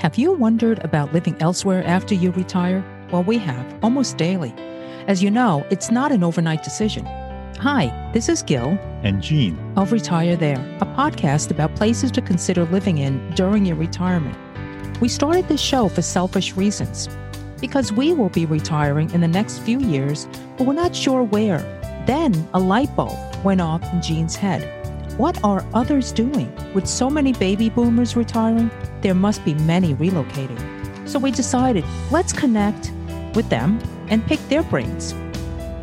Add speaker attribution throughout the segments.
Speaker 1: Have you wondered about living elsewhere after you retire? Well, we have, almost daily. As you know, it's not an overnight decision. Hi, this is Gil
Speaker 2: and Jean
Speaker 1: of Retire There, a podcast about places to consider living in during your retirement. We started this show for selfish reasons because we will be retiring in the next few years, but we're not sure where. Then a light bulb went off in Jean's head. What are others doing? With so many baby boomers retiring, there must be many relocating. So we decided, let's connect with them and pick their brains.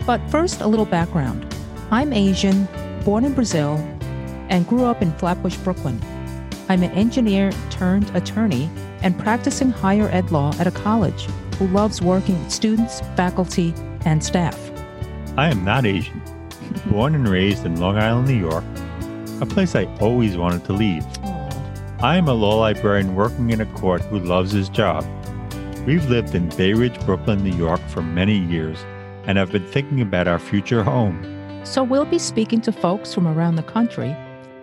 Speaker 1: But first, a little background. I'm Asian, born in Brazil, and grew up in Flatbush, Brooklyn. I'm an engineer turned attorney and practicing higher ed law at a college who loves working with students, faculty, and staff.
Speaker 2: I am not Asian. born and raised in Long Island, New York, a place I always wanted to leave. I am a law librarian working in a court who loves his job. We've lived in Bay Ridge, Brooklyn, New York for many years and have been thinking about our future home.
Speaker 1: So we'll be speaking to folks from around the country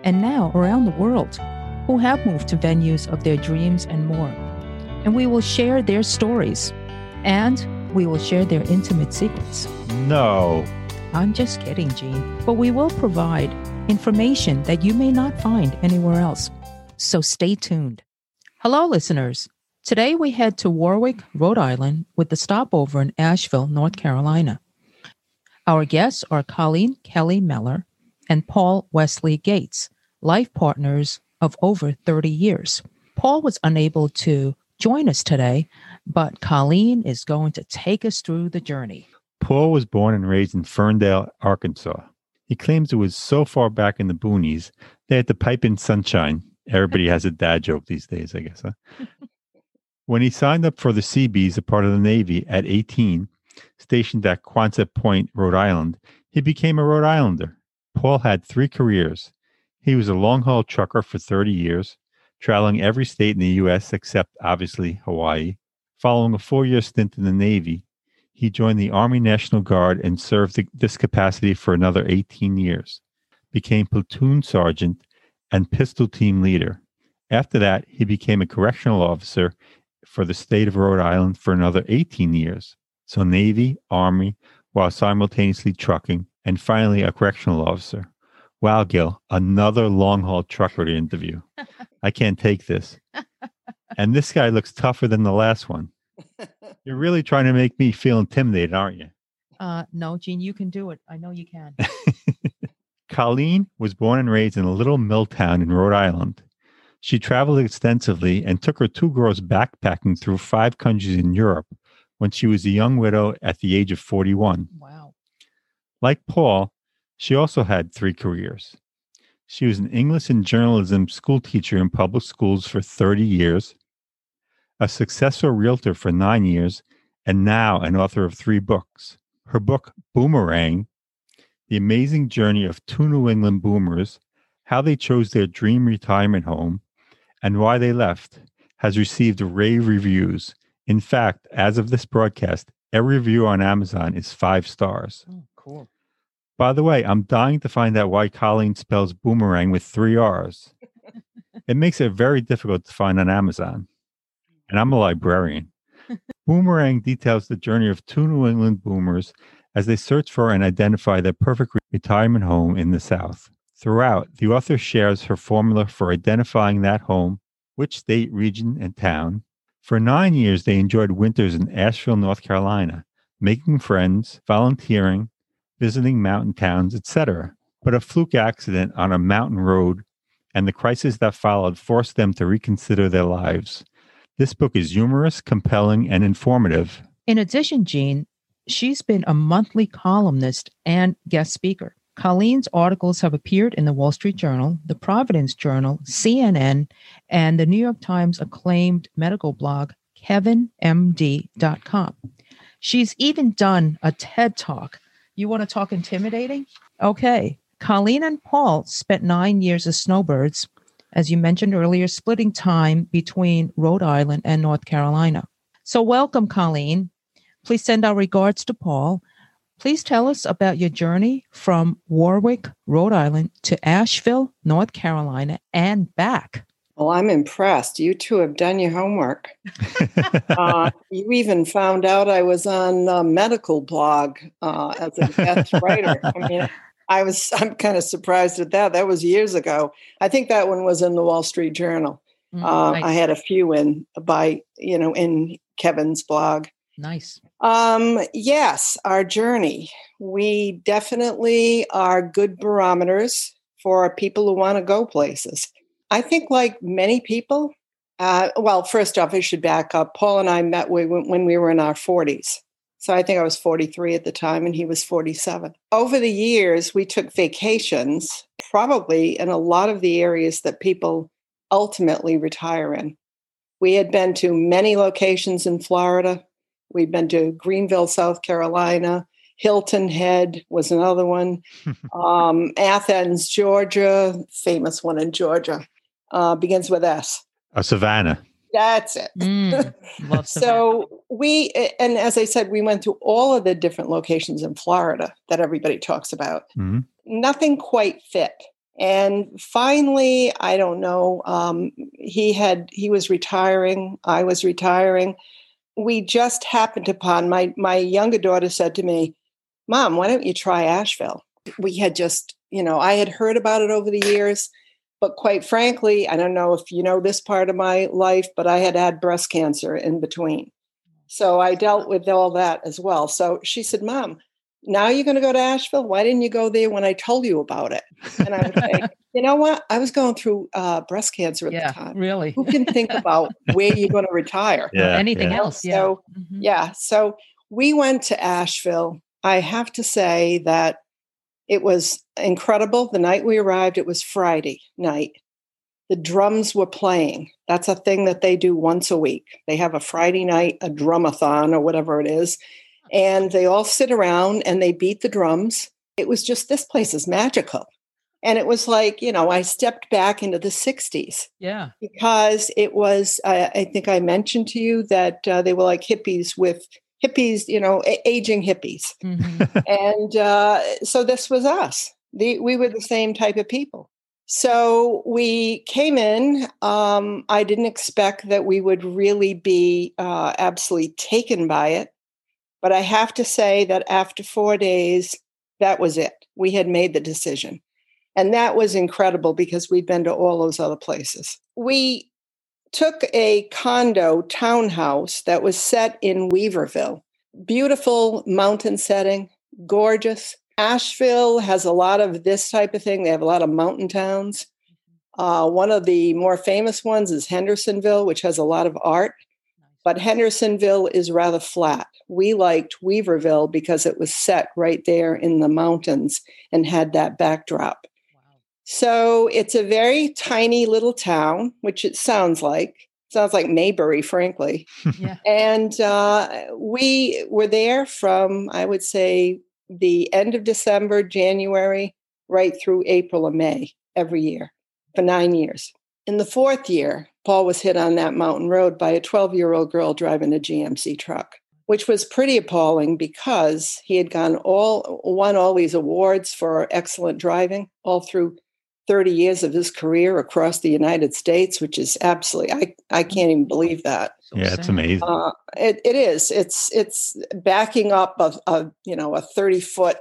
Speaker 1: and now around the world who have moved to venues of their dreams and more. And we will share their stories and we will share their intimate secrets.
Speaker 2: No.
Speaker 1: I'm just kidding, Jean. But we will provide information that you may not find anywhere else. So stay tuned. Hello, listeners. Today we head to Warwick, Rhode Island, with the stopover in Asheville, North Carolina. Our guests are Colleen Kelly Mellor and Paul Wesley Gates, life partners of over 30 years. Paul was unable to join us today, but Colleen is going to take us through the journey.
Speaker 2: Paul was born and raised in Ferndale, Arkansas. He claims it was so far back in the boonies they had to pipe in sunshine. Everybody has a dad joke these days, I guess. Huh? when he signed up for the Seabees, a part of the Navy, at 18, stationed at Quonset Point, Rhode Island, he became a Rhode Islander. Paul had three careers. He was a long haul trucker for 30 years, traveling every state in the U.S. except, obviously, Hawaii. Following a four year stint in the Navy, he joined the Army National Guard and served this capacity for another 18 years, became platoon sergeant and pistol team leader. After that, he became a correctional officer for the state of Rhode Island for another 18 years. So, Navy, Army, while simultaneously trucking, and finally a correctional officer. Wow, Gil, another long haul trucker interview. I can't take this. And this guy looks tougher than the last one. You're really trying to make me feel intimidated, aren't you?
Speaker 1: Uh, no, Jean, you can do it. I know you can.
Speaker 2: Colleen was born and raised in a little mill town in Rhode Island. She traveled extensively and took her two girls backpacking through five countries in Europe when she was a young widow at the age of 41.
Speaker 1: Wow.
Speaker 2: Like Paul, she also had three careers. She was an English and journalism school teacher in public schools for 30 years a successful realtor for nine years, and now an author of three books. Her book, Boomerang The Amazing Journey of Two New England Boomers, How They Chose Their Dream Retirement Home, and Why They Left, has received rave reviews. In fact, as of this broadcast, every review on Amazon is five stars.
Speaker 1: Oh, cool.
Speaker 2: By the way, I'm dying to find out why Colleen spells boomerang with three R's. it makes it very difficult to find on Amazon and I'm a librarian. Boomerang details the journey of two New England boomers as they search for and identify their perfect retirement home in the South. Throughout, the author shares her formula for identifying that home, which state, region, and town. For nine years, they enjoyed winters in Asheville, North Carolina, making friends, volunteering, visiting mountain towns, etc. But a fluke accident on a mountain road and the crisis that followed forced them to reconsider their lives. This book is humorous, compelling, and informative.
Speaker 1: In addition, Jean, she's been a monthly columnist and guest speaker. Colleen's articles have appeared in the Wall Street Journal, the Providence Journal, CNN, and the New York Times acclaimed medical blog, kevinmd.com. She's even done a TED talk. You want to talk intimidating? Okay. Colleen and Paul spent nine years as snowbirds as you mentioned earlier, splitting time between Rhode Island and North Carolina. So, welcome, Colleen. Please send our regards to Paul. Please tell us about your journey from Warwick, Rhode Island to Asheville, North Carolina, and back.
Speaker 3: Well, I'm impressed. You two have done your homework. uh, you even found out I was on a medical blog uh, as a guest writer. I mean, I was I'm kind of surprised at that. That was years ago. I think that one was in the Wall Street Journal. Mm, uh, nice. I had a few in by you know in Kevin's blog.
Speaker 1: Nice.
Speaker 3: Um, yes, our journey. We definitely are good barometers for people who want to go places. I think, like many people, uh, well, first off, I should back up. Paul and I met when we were in our 40s. So I think I was 43 at the time and he was 47. Over the years, we took vacations, probably in a lot of the areas that people ultimately retire in. We had been to many locations in Florida. We've been to Greenville, South Carolina. Hilton Head was another one. um, Athens, Georgia, famous one in Georgia, uh, begins with S.
Speaker 2: Uh, Savannah.
Speaker 3: That's it. Mm, so we, and as I said, we went to all of the different locations in Florida that everybody talks about. Mm-hmm. Nothing quite fit. And finally, I don't know, um, he had, he was retiring. I was retiring. We just happened upon, my, my younger daughter said to me, Mom, why don't you try Asheville? We had just, you know, I had heard about it over the years but quite frankly, I don't know if you know this part of my life, but I had had breast cancer in between. So I dealt with all that as well. So she said, Mom, now you're going to go to Asheville. Why didn't you go there when I told you about it? And I was like, you know what? I was going through uh, breast cancer at
Speaker 1: yeah,
Speaker 3: the time.
Speaker 1: Really?
Speaker 3: Who can think about where you're going to retire?
Speaker 1: Yeah, anything yeah. else?
Speaker 3: Yeah. So, mm-hmm. yeah. So we went to Asheville. I have to say that it was incredible. The night we arrived, it was Friday night. The drums were playing. That's a thing that they do once a week. They have a Friday night, a drumathon or whatever it is. And they all sit around and they beat the drums. It was just, this place is magical. And it was like, you know, I stepped back into the 60s.
Speaker 1: Yeah.
Speaker 3: Because it was, I, I think I mentioned to you that uh, they were like hippies with hippies, you know, a- aging hippies. Mm-hmm. and uh, so this was us. The, we were the same type of people. So we came in. Um, I didn't expect that we would really be uh, absolutely taken by it. But I have to say that after four days, that was it. We had made the decision. And that was incredible because we'd been to all those other places. We took a condo townhouse that was set in Weaverville. Beautiful mountain setting, gorgeous. Asheville has a lot of this type of thing. They have a lot of mountain towns. Uh, one of the more famous ones is Hendersonville, which has a lot of art, but Hendersonville is rather flat. We liked Weaverville because it was set right there in the mountains and had that backdrop. So it's a very tiny little town, which it sounds like. Sounds like Mayberry, frankly. Yeah. and uh, we were there from, I would say, the end of December, January, right through April or May every year for nine years. In the fourth year, Paul was hit on that mountain road by a 12 year old girl driving a GMC truck, which was pretty appalling because he had gone all won all these awards for excellent driving all through 30 years of his career across the United States, which is absolutely I, I can't even believe that.
Speaker 2: So yeah, it's amazing. Uh,
Speaker 3: it, it is. It's it's backing up a, a you know a 30 foot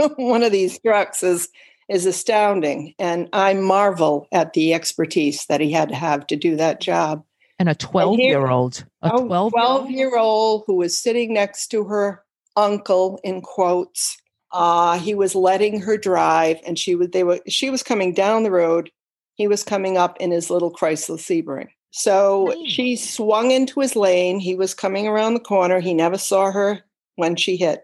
Speaker 3: one of these trucks is is astounding. And I marvel at the expertise that he had to have to do that job.
Speaker 1: And a 12 and here, year old. A 12,
Speaker 3: 12 year old who was sitting next to her uncle in quotes uh, he was letting her drive, and she was they were she was coming down the road. He was coming up in his little Chrysler Sebring. So nice. she swung into his lane. He was coming around the corner. He never saw her when she hit,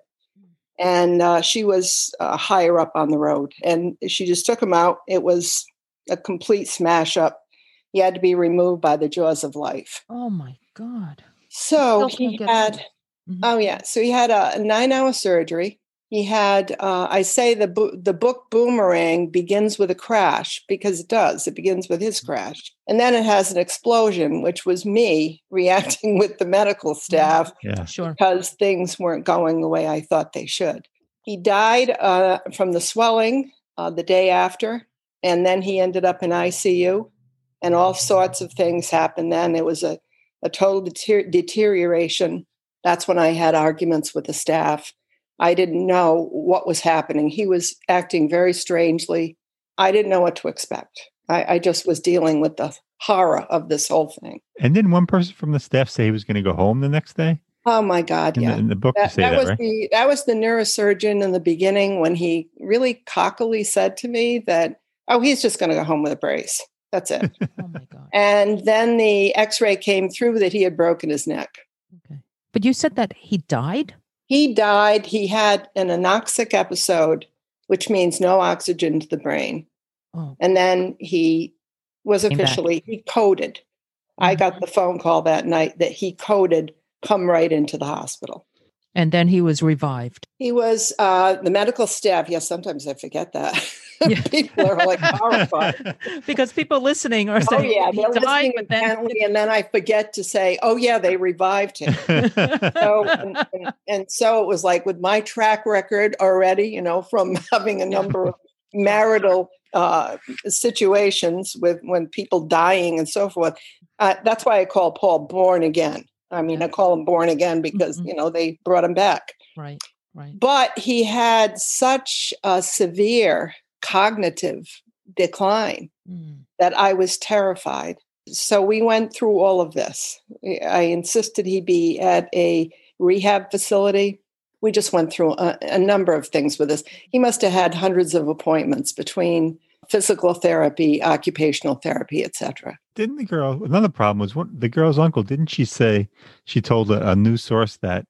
Speaker 3: and uh, she was uh, higher up on the road, and she just took him out. It was a complete smash up. He had to be removed by the jaws of life.
Speaker 1: Oh my god!
Speaker 3: So he had. Mm-hmm. Oh yeah, so he had a nine-hour surgery he had uh, i say the, bo- the book boomerang begins with a crash because it does it begins with his mm. crash and then it has an explosion which was me reacting with the medical mm, staff
Speaker 1: yeah sure
Speaker 3: because things weren't going the way i thought they should he died uh, from the swelling uh, the day after and then he ended up in icu and all sorts of things happened then. it was a, a total deter- deterioration. That's when I had arguments with the staff. I didn't know what was happening. He was acting very strangely. I didn't know what to expect. I, I just was dealing with the horror of this whole thing.
Speaker 2: And then one person from the staff say he was going to go home the next day.
Speaker 3: Oh my God!
Speaker 2: In,
Speaker 3: yeah,
Speaker 2: the, in the book,
Speaker 3: that,
Speaker 2: you say
Speaker 3: that
Speaker 2: that,
Speaker 3: was
Speaker 2: right?
Speaker 3: the that was the neurosurgeon in the beginning when he really cockily said to me that, "Oh, he's just going to go home with a brace. That's it."
Speaker 1: Oh my God.
Speaker 3: and then the X-ray came through that he had broken his neck.
Speaker 1: Okay. But you said that he died?
Speaker 3: He died. He had an anoxic episode, which means no oxygen to the brain,
Speaker 1: Oh.
Speaker 3: and then he was officially he coded. I got the phone call that night that he coded come right into the hospital.
Speaker 1: And then he was revived.
Speaker 3: He was uh, the medical staff. Yes, sometimes I forget that.
Speaker 1: Yeah.
Speaker 3: People are like horrified.
Speaker 1: because people listening are
Speaker 3: oh
Speaker 1: saying
Speaker 3: yeah, they're
Speaker 1: died,
Speaker 3: listening
Speaker 1: but then
Speaker 3: and then I forget to say, "Oh yeah, they revived him." So and, and, and so it was like with my track record already, you know, from having a number of marital uh, situations with when people dying and so forth. Uh, that's why I call Paul born again. I mean, I call him born again because
Speaker 1: Mhm.
Speaker 3: you know they brought him back.
Speaker 1: right, right.
Speaker 3: but he had such a severe cognitive decline
Speaker 1: Mm.
Speaker 3: that I was terrified. So we went through all of this. I insisted he be at a rehab facility. We just went through a, a number of things with this. He must have had hundreds of appointments between physical therapy, occupational therapy, etc.
Speaker 2: didn't the girl? Another problem was what the girl's uncle. Didn't she say she told a, a news source that?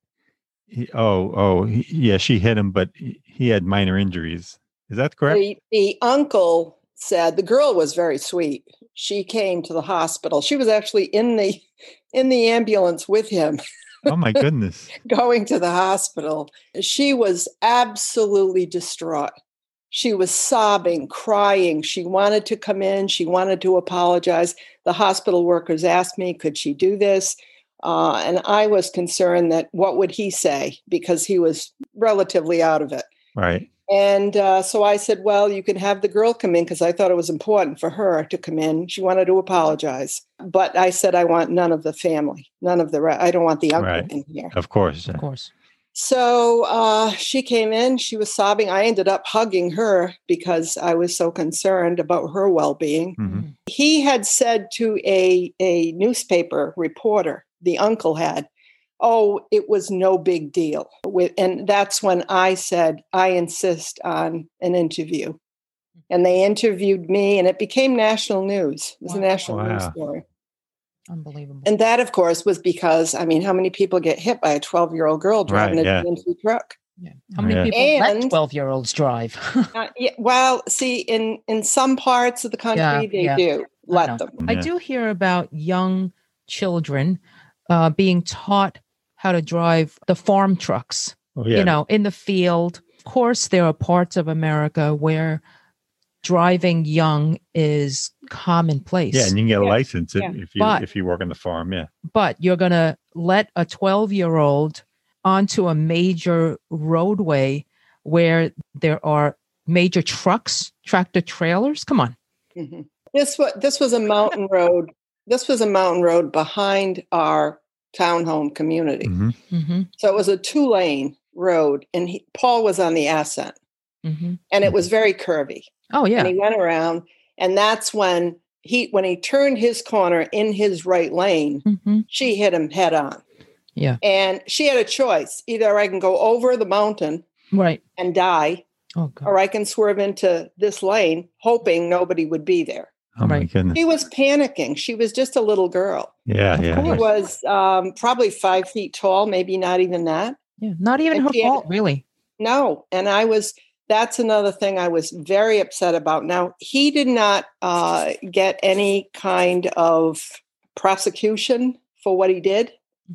Speaker 2: He, oh, oh, he, yeah, she hit him, but he, he had minor injuries. Is that correct?
Speaker 3: The, the uncle said the girl was very sweet. She came to the hospital. She was actually in the in the ambulance with him
Speaker 2: oh my goodness!
Speaker 3: going to the hospital. She was absolutely distraught. She was sobbing, crying. She wanted to come in. She wanted to apologize. The hospital workers asked me, could she do this? Uh, and I was concerned that what would he say because he was relatively out of it.
Speaker 2: Right.
Speaker 3: And uh, so I said, well, you can have the girl come in because I thought it was important for her to come in. She wanted to apologize. But I said, I want none of the family, none of the, re- I don't want the uncle
Speaker 2: Right.
Speaker 3: in here.
Speaker 2: Of course.
Speaker 1: Of course.
Speaker 3: So uh, she came in, she was sobbing. I ended up hugging her because I was so concerned about her well being.
Speaker 2: hmm
Speaker 1: Mm.
Speaker 3: He had said to a, a newspaper reporter, the uncle had, Oh, it was no big deal. And that's when I said, I insist on an interview. And they interviewed me, and it became national news. It was a
Speaker 1: Wow.
Speaker 3: national news story.
Speaker 1: Unbelievable.
Speaker 3: And that, of course, was because, I mean, how many people get hit by a 12 year old girl driving
Speaker 2: Right,
Speaker 3: a
Speaker 2: yeah.
Speaker 3: GMC truck?
Speaker 1: yeah. How many
Speaker 2: Yeah.
Speaker 1: people let
Speaker 3: And-
Speaker 1: 12 year olds drive?
Speaker 3: Uh, yeah, well, see, in in some parts of the country,
Speaker 1: Yeah,
Speaker 3: they
Speaker 1: yeah.
Speaker 3: do
Speaker 1: know.
Speaker 3: let them.
Speaker 1: I do hear about young children uh, being taught how to drive the farm trucks,
Speaker 2: Oh, yeah.
Speaker 1: you know, in the field. Of course, there are parts of America where driving young is commonplace.
Speaker 2: yeah, and you can get a
Speaker 3: Yeah.
Speaker 2: license if,
Speaker 3: Yeah.
Speaker 2: if you
Speaker 1: But-
Speaker 2: if you work on the farm. Yeah.
Speaker 1: but you're going to let a 12 year old onto a major roadway where there are major trucks, tractor trailers. Come on.
Speaker 3: Mhm. This was this was a mountain road. This was a mountain road behind our townhome community.
Speaker 2: hmm
Speaker 1: hmm
Speaker 3: So it was a two lane road, and he, Paul was on the ascent,
Speaker 1: hmm
Speaker 3: and it was very curvy.
Speaker 1: Oh, yeah.
Speaker 3: And he went around, and that's when he when he turned his corner in his right lane,
Speaker 1: hmm
Speaker 3: she hit him head on.
Speaker 1: Yeah.
Speaker 3: And she had a choice: either I can go over the mountain
Speaker 1: Right.
Speaker 3: and die,
Speaker 1: Oh, God.
Speaker 3: or I can swerve into this lane, hoping nobody would be there.
Speaker 2: Oh my goodness.
Speaker 3: She was panicking. She was just a little girl.
Speaker 2: Yeah,
Speaker 1: Of
Speaker 2: yeah.
Speaker 3: She was um, probably five feet tall, maybe not even that.
Speaker 1: Yeah. Not even
Speaker 3: And
Speaker 1: her
Speaker 3: she had-
Speaker 1: fault, really.
Speaker 3: No. And I was, that's another thing I was very upset about. Now, he did not uh, get any kind of prosecution for what he did.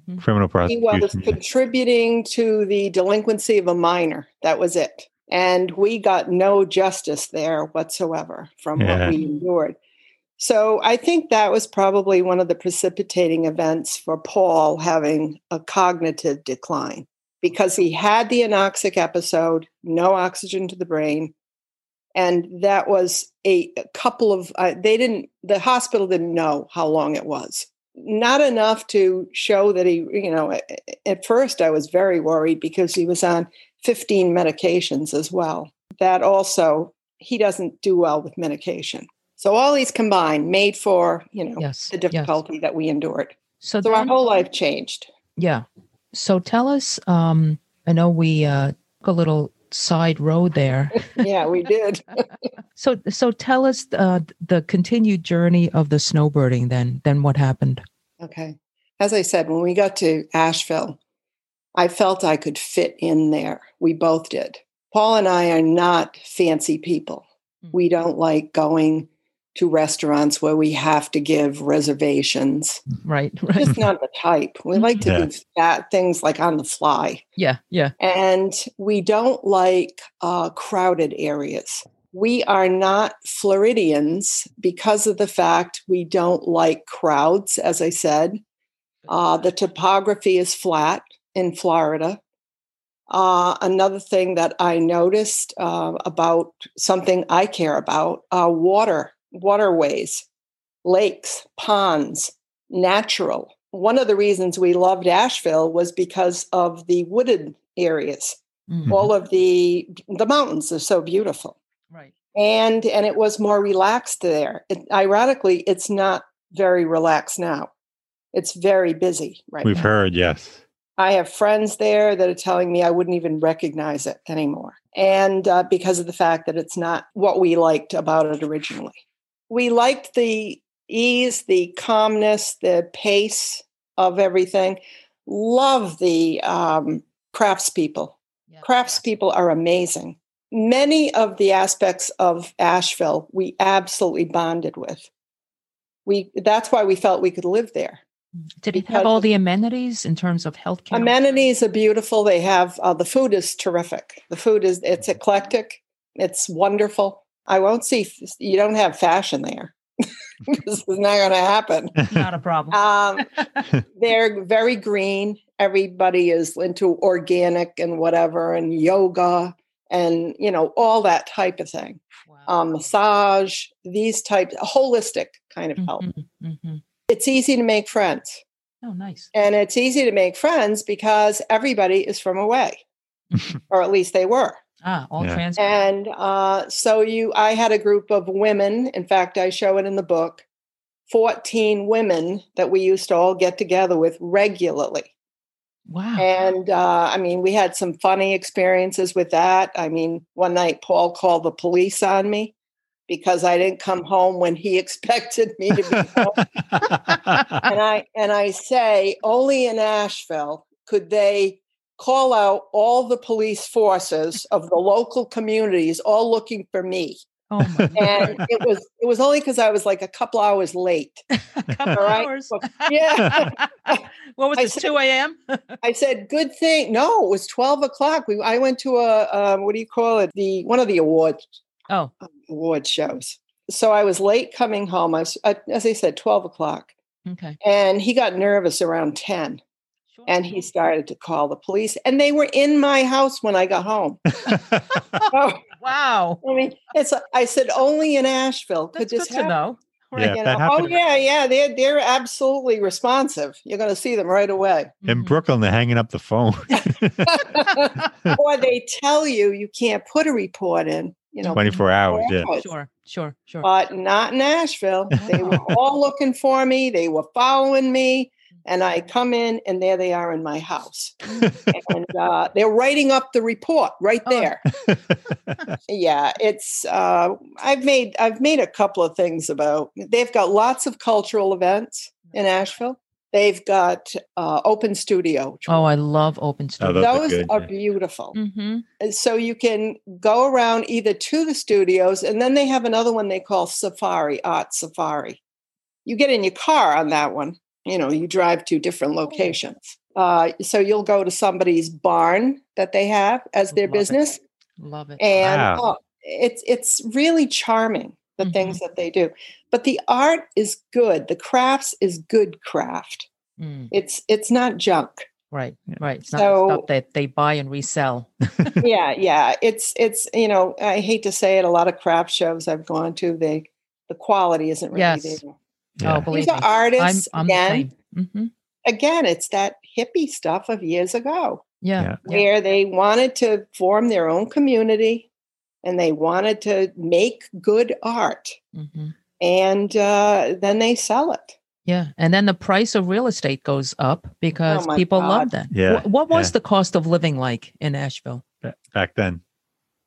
Speaker 1: Mhm.
Speaker 2: Criminal
Speaker 3: He was
Speaker 2: yeah.
Speaker 3: contributing to the delinquency of a minor. That was it. And we got no justice there whatsoever from
Speaker 2: Yeah.
Speaker 3: what we endured. So I think that was probably one of the precipitating events for Paul having a cognitive decline because he had the anoxic episode, no oxygen to the brain. and that was a, a couple of uh, they didn't the hospital didn't know how long it was not enough to show that he you know at first i was very worried because he was on 15 medications as well that also he doesn't do well with medication so all these combined made for you know
Speaker 1: Yes.
Speaker 3: the difficulty
Speaker 1: Yes.
Speaker 3: that we endured
Speaker 1: So,
Speaker 3: so our whole life changed
Speaker 1: Yeah. So tell us, um, I know we uh, took a little side road there.
Speaker 3: yeah we did
Speaker 1: So so tell us uh, the continued journey of the snowbirding then then what happened?
Speaker 3: Okay. As I said, when we got to Asheville, I felt I could fit in there. We both did. Paul and I are not fancy people.
Speaker 1: Mm.
Speaker 3: We don't like going to restaurants where we have to give reservations.
Speaker 1: Right, right.
Speaker 3: Just not the type. We like to
Speaker 2: Yeah.
Speaker 3: do that things like on the fly.
Speaker 1: Yeah, yeah.
Speaker 3: And we don't like uh, crowded areas. We are not Floridians because of the fact we don't like crowds, as I said. Uh, the topography is flat in Florida. Uh, another thing that I noticed uh, about something I care about uh, water, waterways, lakes, ponds, natural. One of the reasons we loved Asheville was because of the wooded areas.
Speaker 1: Mm,
Speaker 3: All of the the mountains are so beautiful,
Speaker 1: Right.
Speaker 3: and and it was more relaxed there. It, ironically, it's not very relaxed now. It's very busy right
Speaker 2: We've
Speaker 3: now.
Speaker 2: heard, yes.
Speaker 3: I have friends there that are telling me I wouldn't even recognize it anymore. And uh, because of the fact that it's not what we liked about it originally. We liked the ease, the calmness, the pace of everything. Love the um, craftspeople. Craftspeople are amazing. Many of the aspects of Asheville we absolutely bonded with. We that's why we felt we could live there.
Speaker 1: Did it have all the amenities in terms of healthcare?
Speaker 3: Amenities are beautiful. They have uh, the food is terrific. The food is it's eclectic. It's wonderful. I won't see you don't have fashion there. this is not going to happen.
Speaker 1: Not a problem.
Speaker 3: Um, they're very green. Everybody is into organic and whatever, and yoga, and you know all that type of thing.
Speaker 1: Wow.
Speaker 3: Um, massage, these types, holistic kind of health.
Speaker 1: Mhm, mhm.
Speaker 3: It's easy to make friends.
Speaker 1: Oh, nice.
Speaker 3: And it's easy to make friends because everybody is from away, or at least they were.
Speaker 1: Ah, all
Speaker 2: Yeah.
Speaker 1: trans.
Speaker 3: And uh, so you, I had a group of women. In fact, I show it in the book. Fourteen women that we used to all get together with regularly.
Speaker 1: wow.
Speaker 3: And uh, I mean, we had some funny experiences with that. I mean, one night Paul called the police on me because I didn't come home when he expected me to be home. and I and I say only in Asheville could they call out all the police forces of the local communities all looking for me.
Speaker 1: oh my
Speaker 3: And it was it was only because I was like a couple hours late.
Speaker 1: a couple
Speaker 3: all right.
Speaker 1: hours.
Speaker 3: Yeah.
Speaker 1: what was
Speaker 3: I
Speaker 1: this?
Speaker 3: said-
Speaker 1: Two a.m.
Speaker 3: I said, good thing. No, it was 12 o'clock. We I went to a um, what do you call it? The one of the awards
Speaker 1: oh,
Speaker 3: award shows. So I was late coming home. I was I, as I said, 12 o'clock.
Speaker 1: okay.
Speaker 3: And he got nervous around 10.
Speaker 1: Sure.
Speaker 3: and he started to call the police and they were in my house when i got home oh,
Speaker 1: wow.
Speaker 3: i mean it's i said only in asheville could
Speaker 1: That's
Speaker 3: this
Speaker 1: good to know.
Speaker 2: Yeah.
Speaker 3: You
Speaker 2: that
Speaker 3: know, oh yeah yeah they're they're absolutely responsive you're going to see them right away
Speaker 2: In
Speaker 1: Mhm.
Speaker 2: Brooklyn, they're hanging up the phone.
Speaker 3: or they tell you you can't put a report in you know
Speaker 2: 24 hours, yeah.
Speaker 1: Sure, sure, sure.
Speaker 3: but not in asheville they were all looking for me they were following me and i come in and there they are in my house and uh, they're writing up the report right
Speaker 1: Oh.
Speaker 3: there yeah it's uh, i've made i've made a couple of things about they've got lots of cultural events in asheville they've got uh, open studio
Speaker 1: Oh, I love open
Speaker 2: Oh,
Speaker 1: studio.
Speaker 2: those are
Speaker 3: those
Speaker 2: good,
Speaker 3: are
Speaker 2: yeah.
Speaker 3: beautiful
Speaker 1: mm-hmm.
Speaker 3: So you can go around either to the studios and then they have another one they call safari art safari you get in your car on that one you know you drive to different locations uh, so you'll go to somebody's barn that they have as their
Speaker 1: Love it.
Speaker 3: business
Speaker 1: Love it.
Speaker 3: and
Speaker 2: Wow.
Speaker 3: oh, it's it's really charming the
Speaker 1: Mhm.
Speaker 3: things that they do but the art is good the crafts is good craft
Speaker 1: Mm.
Speaker 3: it's it's not junk
Speaker 1: Right, right. It's not
Speaker 3: So-
Speaker 1: stuff that they buy and resell.
Speaker 3: yeah, yeah. It's it's you know I hate to say it. A lot of craft shows I've gone to, they the quality isn't really
Speaker 1: Yes.
Speaker 3: there.
Speaker 2: Yeah.
Speaker 1: Oh, believe
Speaker 3: These are
Speaker 1: me. I'm, I'm
Speaker 3: again.
Speaker 1: same. hmm
Speaker 3: Again, it's that hippie stuff of years ago.
Speaker 1: Yeah.
Speaker 2: Yeah.
Speaker 1: yeah.
Speaker 3: where they wanted to form their own community and they wanted to make good art
Speaker 1: hmm
Speaker 3: and uh, then they sell it
Speaker 1: Yeah. And then the price of real estate goes up because
Speaker 3: Oh my
Speaker 1: people love
Speaker 3: God.
Speaker 1: that.
Speaker 2: Yeah,
Speaker 1: Wh- What was
Speaker 2: yeah.
Speaker 1: the cost of living like in Asheville?
Speaker 2: Back then.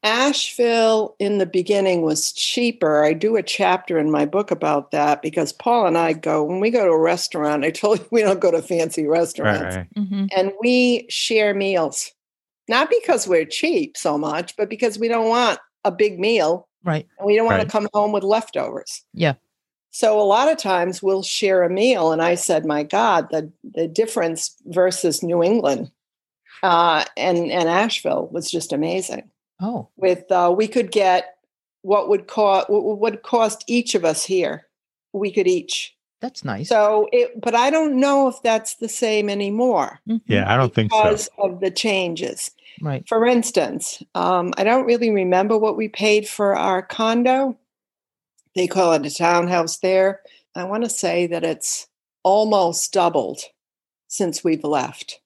Speaker 3: Asheville in the beginning was cheaper i do a chapter in my book about that because paul and i go when we go to a restaurant i told you we don't go to fancy
Speaker 2: Right,
Speaker 3: restaurants
Speaker 2: right.
Speaker 1: hmm
Speaker 3: and we share meals not because we're cheap so much but because we don't want a big meal
Speaker 1: Right.
Speaker 3: and we don't want
Speaker 2: Right.
Speaker 3: to come home with leftovers.
Speaker 1: Yeah.
Speaker 3: So a lot of times we'll share a meal, and I said, "My God, the the difference versus New England uh, and and Asheville was just amazing.
Speaker 1: Oh,
Speaker 3: With uh, we could get what would cost what would cost each of us here. We could each.
Speaker 1: that's nice.
Speaker 3: So it, but I don't know if that's the same anymore
Speaker 1: Mhm.
Speaker 2: Yeah, I don't think so.
Speaker 3: because of the changes.
Speaker 1: Right.
Speaker 3: For instance, um, I don't really remember what we paid for our condo. They call it a townhouse there. I want to say that it's almost doubled since we've left.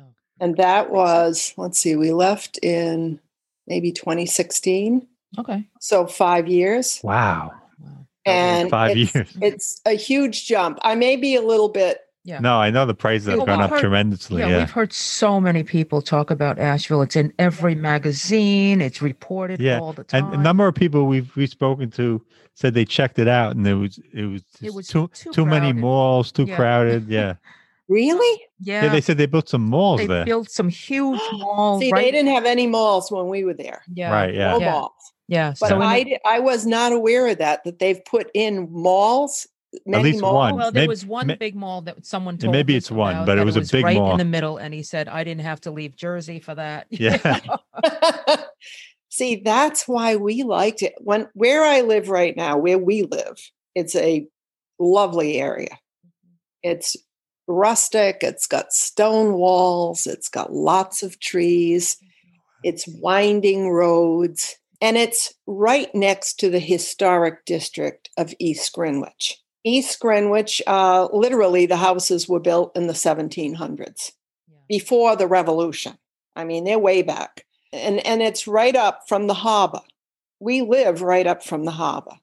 Speaker 1: Oh.
Speaker 3: And that was, let's see, we left in maybe 2016.
Speaker 1: Okay.
Speaker 3: So five years.
Speaker 2: Wow.
Speaker 1: Wow.
Speaker 3: And
Speaker 2: Five
Speaker 3: it's,
Speaker 2: years.
Speaker 3: it's a huge jump. I may be a little bit,
Speaker 1: Yeah.
Speaker 2: No, I know the prices have
Speaker 1: Well,
Speaker 2: gone up
Speaker 1: heard-
Speaker 2: tremendously.
Speaker 1: Yeah,
Speaker 2: Yeah.
Speaker 1: we've heard so many people talk about Asheville. It's in every magazine. It's reported
Speaker 2: Yeah,
Speaker 1: all the time.
Speaker 2: And a number of people we've we've spoken to said they checked it out and there was it was,
Speaker 1: It was
Speaker 2: too
Speaker 1: too
Speaker 2: too, many malls, too
Speaker 1: Yeah.
Speaker 2: crowded. Yeah.
Speaker 3: really?
Speaker 1: yeah,
Speaker 2: yeah. They said they built some malls there.
Speaker 1: they
Speaker 2: there.
Speaker 1: built some huge malls.
Speaker 3: See,
Speaker 1: right?
Speaker 3: they didn't have any malls when we were there.
Speaker 1: yeah,
Speaker 2: Right. Yeah.
Speaker 3: No
Speaker 1: Yeah.
Speaker 3: malls.
Speaker 1: yeah.
Speaker 3: But
Speaker 1: so in the-
Speaker 3: I, di- I was not aware of that, that they've put in malls. Many
Speaker 2: least
Speaker 3: malls.
Speaker 2: one.
Speaker 1: well, there
Speaker 2: Maybe-
Speaker 1: was one
Speaker 2: may-
Speaker 1: big mall that someone told.
Speaker 2: maybe it's one, but it
Speaker 1: that
Speaker 2: was a big mall.
Speaker 1: right
Speaker 2: mall.
Speaker 1: in the middle, and he said I didn't have to leave Jersey for that.
Speaker 2: Yeah.
Speaker 3: See, that's why we liked it. When where I live right now, where we live, it's a lovely area. Mm-hmm. It's rustic, it's got stone walls, it's got lots of trees, it's winding roads, and it's right next to the historic district of East Greenwich. East Greenwich, uh, literally, the houses were built in the 1700s
Speaker 1: Yeah.
Speaker 3: before the revolution. I mean, they're way back. And and it's right up from the harbor. We live right up from the harbor.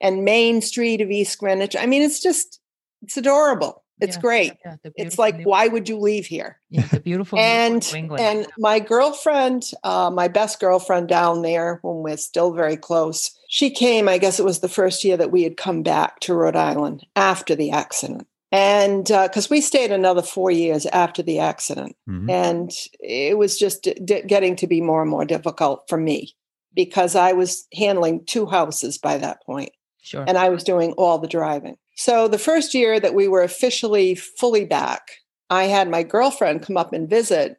Speaker 3: And Main Street of East Greenwich. I mean, it's just it's adorable. It's
Speaker 1: Yeah,
Speaker 3: great.
Speaker 1: Yeah,
Speaker 3: It's like,
Speaker 1: New-
Speaker 3: why would you leave here?
Speaker 1: yeah, the beautiful New
Speaker 3: And
Speaker 1: New England.
Speaker 3: and my girlfriend, uh, my best girlfriend down there, when we're still very close, she came. I guess it was the first year that we had come back to Rhode Island after the accident, and because we stayed another four years after the accident,
Speaker 2: Mhm.
Speaker 3: and it was just d- d- getting to be more and more difficult for me because I was handling two houses by that point
Speaker 1: sure.
Speaker 3: and I was doing all the driving. So the first year that we were officially fully back, I had my girlfriend come up and visit.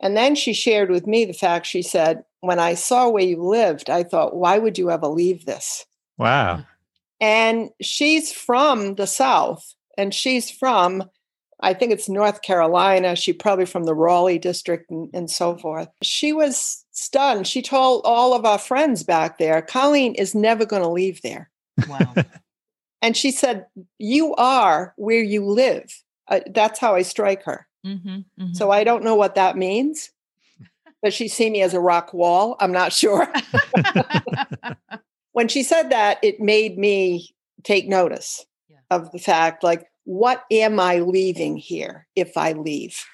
Speaker 3: And then she shared with me the fact she said, When I saw where you lived, I thought, why would you ever leave this?
Speaker 2: Wow.
Speaker 3: And she's from the South and she's from, I think it's North Carolina. She probably from the Raleigh district and, and so forth. She was stunned. She told all of our friends back there, Colleen is never going to leave there.
Speaker 1: wow.
Speaker 3: And she said, You are where you live. Uh, that's how I strike her.
Speaker 1: hmm
Speaker 3: So I don't know what that means. Does she see me as a rock wall? I'm not sure. when she said that, it made me take notice
Speaker 1: Yeah.
Speaker 3: of the fact like, what am I leaving here if I leave?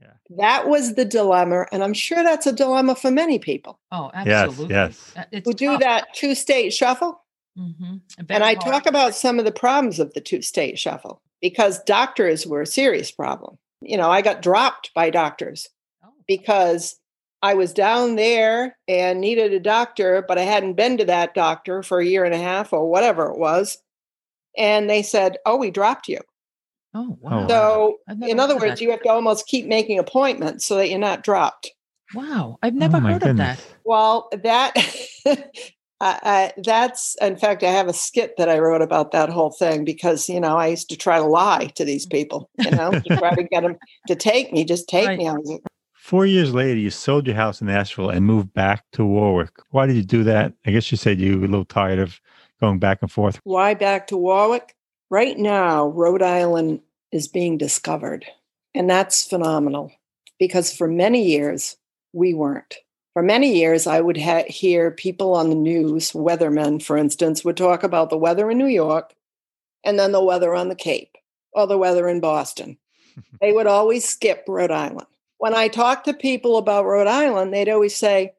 Speaker 2: Yeah.
Speaker 3: That was the dilemma. And I'm sure that's a dilemma for many people
Speaker 1: oh, absolutely.
Speaker 2: yes.
Speaker 1: Uh, It's
Speaker 3: who do
Speaker 1: tough.
Speaker 3: that two state shuffle.
Speaker 1: Mhm.
Speaker 3: And I
Speaker 1: hard.
Speaker 3: talk about some of the problems of the two state shuffle because doctors were a serious problem. You know, I got dropped by doctors
Speaker 1: Oh,
Speaker 3: because I was down there and needed a doctor, but I hadn't been to that doctor for a year and a half or whatever it was. And they said, Oh, we dropped you.
Speaker 1: oh,
Speaker 2: wow.
Speaker 1: wow.
Speaker 3: So, in other words,
Speaker 1: that.
Speaker 3: you have to almost keep making appointments so that you're not dropped.
Speaker 1: wow, I've never
Speaker 2: Oh, my
Speaker 1: heard of that.
Speaker 3: Well, that I, I, that's in fact i have a skit that i wrote about that whole thing because you know i used to try to lie to these mm. people you know to try to get them to take me just take right. me I was,
Speaker 2: Four years later, you sold your house in Asheville and moved back to Warwick. Why did you do that? I guess you said you were a little tired of going back and forth.
Speaker 3: Why back to Warwick? Right now, Rhode Island is being discovered. And that's phenomenal because for many years, we weren't. For many years, I would ha- hear people on the news, weathermen, for instance, would talk about the weather in New York and then the weather on the Cape or the weather in Boston. they would always skip Rhode Island when I talked to people about Rhode Island, they'd always say,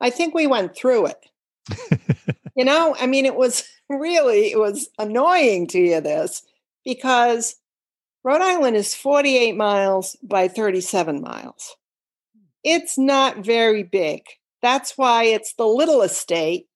Speaker 3: I think we went through it. you know, I mean, it was really, it was annoying to hear this because Rhode Island is 48 miles by 37 miles. It's not very big. That's why it's the littlest state,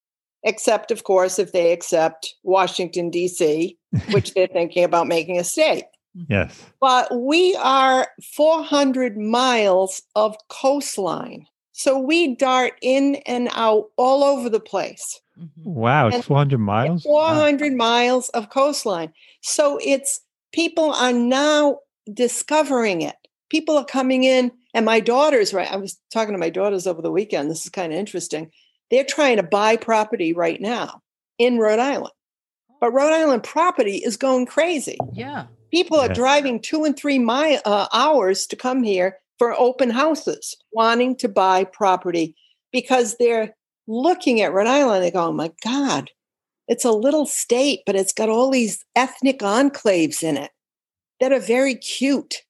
Speaker 3: except, of course, if they accept Washington, D.C., which they're thinking about making a state.
Speaker 2: Yes.
Speaker 3: But we are 400 miles of coastline. So we dart in and out all over the place.
Speaker 2: Mm-hmm. Wow, it's 400 miles?
Speaker 3: 400 wow. miles of coastline. So it's people are now discovering it. People are coming in, and my daughters, right? I was talking to my daughters over the weekend. This is kind of interesting. They're trying to buy property right now in Rhode Island. But Rhode Island property is going crazy.
Speaker 1: Yeah.
Speaker 3: People are driving two and three mile, uh, hours to come here for open houses, wanting to buy property because they're looking at Rhode Island. They go, "Oh my God, it's a little state, but it's got all these ethnic enclaves in it that are very cute."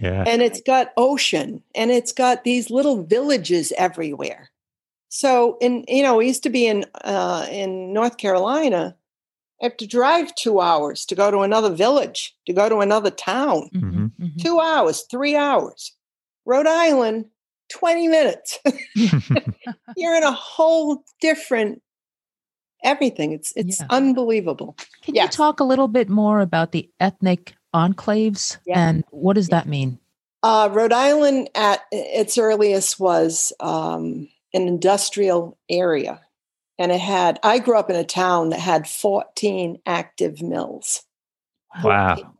Speaker 2: Yeah.
Speaker 3: And it's got ocean and it's got these little villages everywhere. So in you know, we used to be in uh, in North Carolina I have to drive two hours to go to another village, to go to another town. Mm-hmm. Mm-hmm. Two hours, three hours. Rhode Island, 20 minutes. You're in a whole different everything. It's it's yeah. unbelievable.
Speaker 1: Can yes. you talk a little bit more about the ethnic enclaves? Yeah. and what does that mean?
Speaker 3: Uh, Rhode Island at its earliest was um, an industrial area. And it had i grew up in a town that had 14 active mills.
Speaker 2: Wow.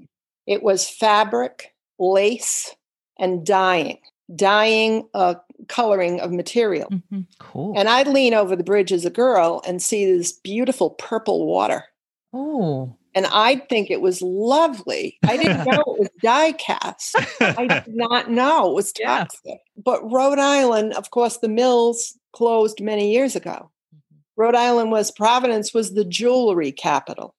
Speaker 3: It was fabric lace and dyeing. Dyeing uh, coloring of material.
Speaker 1: Mm-hmm. cool.
Speaker 3: And i'd lean over the bridge as a girl and see this beautiful purple water.
Speaker 1: Oh
Speaker 3: and I'd think it was lovely. I didn't know it was die cast. I did not know it was toxic. Yeah. But Rhode Island, of course, the mills closed many years ago. Rhode Island was Providence was the jewelry capital,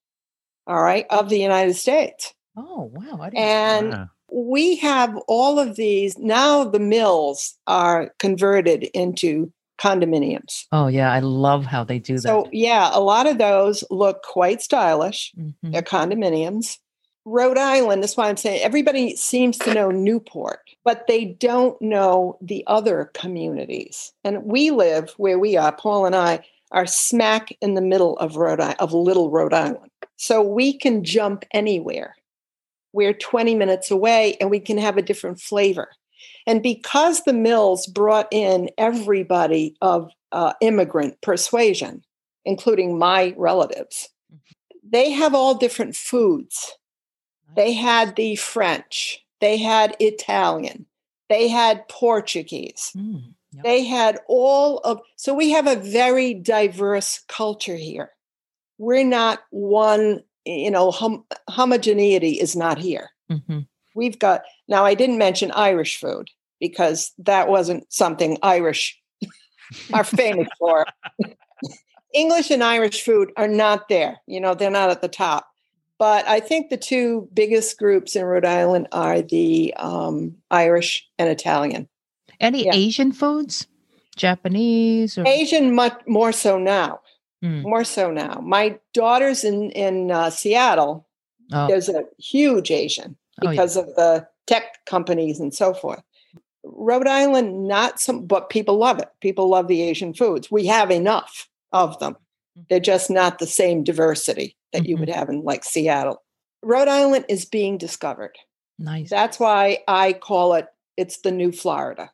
Speaker 3: all right, of the United States.
Speaker 1: Oh, wow.
Speaker 3: and we have all of these. Now the mills are converted into condominiums.
Speaker 1: Oh, yeah. I love how they do that.
Speaker 3: So, yeah, a lot of those look quite stylish. Mm-hmm. They're condominiums. Rhode Island, that's why I'm saying everybody seems to know Newport, but they don't know the other communities. And we live where we are, Paul and I, are smack in the middle of Rhode of Little Rhode Island. So we can jump anywhere. We're 20 minutes away and we can have a different flavor. And because the mills brought in everybody of uh, immigrant persuasion, including my relatives, mm-hmm. they have all different foods. They had the French, they had Italian, they had Portuguese. Mm. Yep. They had all of, so we have a very diverse culture here. We're not one, you know, hom- homogeneity is not here. Mm-hmm. We've got, now I didn't mention Irish food because that wasn't something Irish are famous for. English and Irish food are not there. You know, they're not at the top. But I think the two biggest groups in Rhode Island are the um, Irish and Italian.
Speaker 1: Any yeah. Asian foods? Japanese or
Speaker 3: Asian much more so now. Mm. More so now. My daughter's in in uh, Seattle. Oh. There's a huge Asian because oh, yeah. of the tech companies and so forth. Rhode Island, not some, but people love it. People love the Asian foods. We have enough of them. Mm. They're just not the same diversity that mm-hmm. you would mm-hmm. have in like Seattle. Rhode Island is being discovered.
Speaker 1: Nice.
Speaker 3: That's why I call it it's the new Florida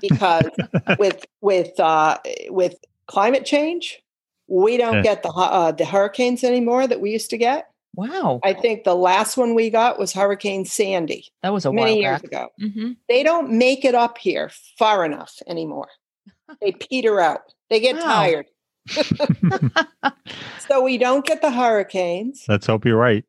Speaker 3: because with with uh, with climate change, We don't
Speaker 2: Yeah.
Speaker 3: get the uh, the hurricanes anymore that we used to get.
Speaker 1: Wow.
Speaker 3: I think the last one we got was Hurricane Sandy
Speaker 1: that was a
Speaker 3: many
Speaker 1: while
Speaker 3: years
Speaker 1: back.
Speaker 3: ago.
Speaker 1: hmm
Speaker 3: They don't make it up here far enough anymore. They peter out. They get
Speaker 1: Wow.
Speaker 3: tired. So we don't get the hurricanes.
Speaker 2: Let's hope you're right.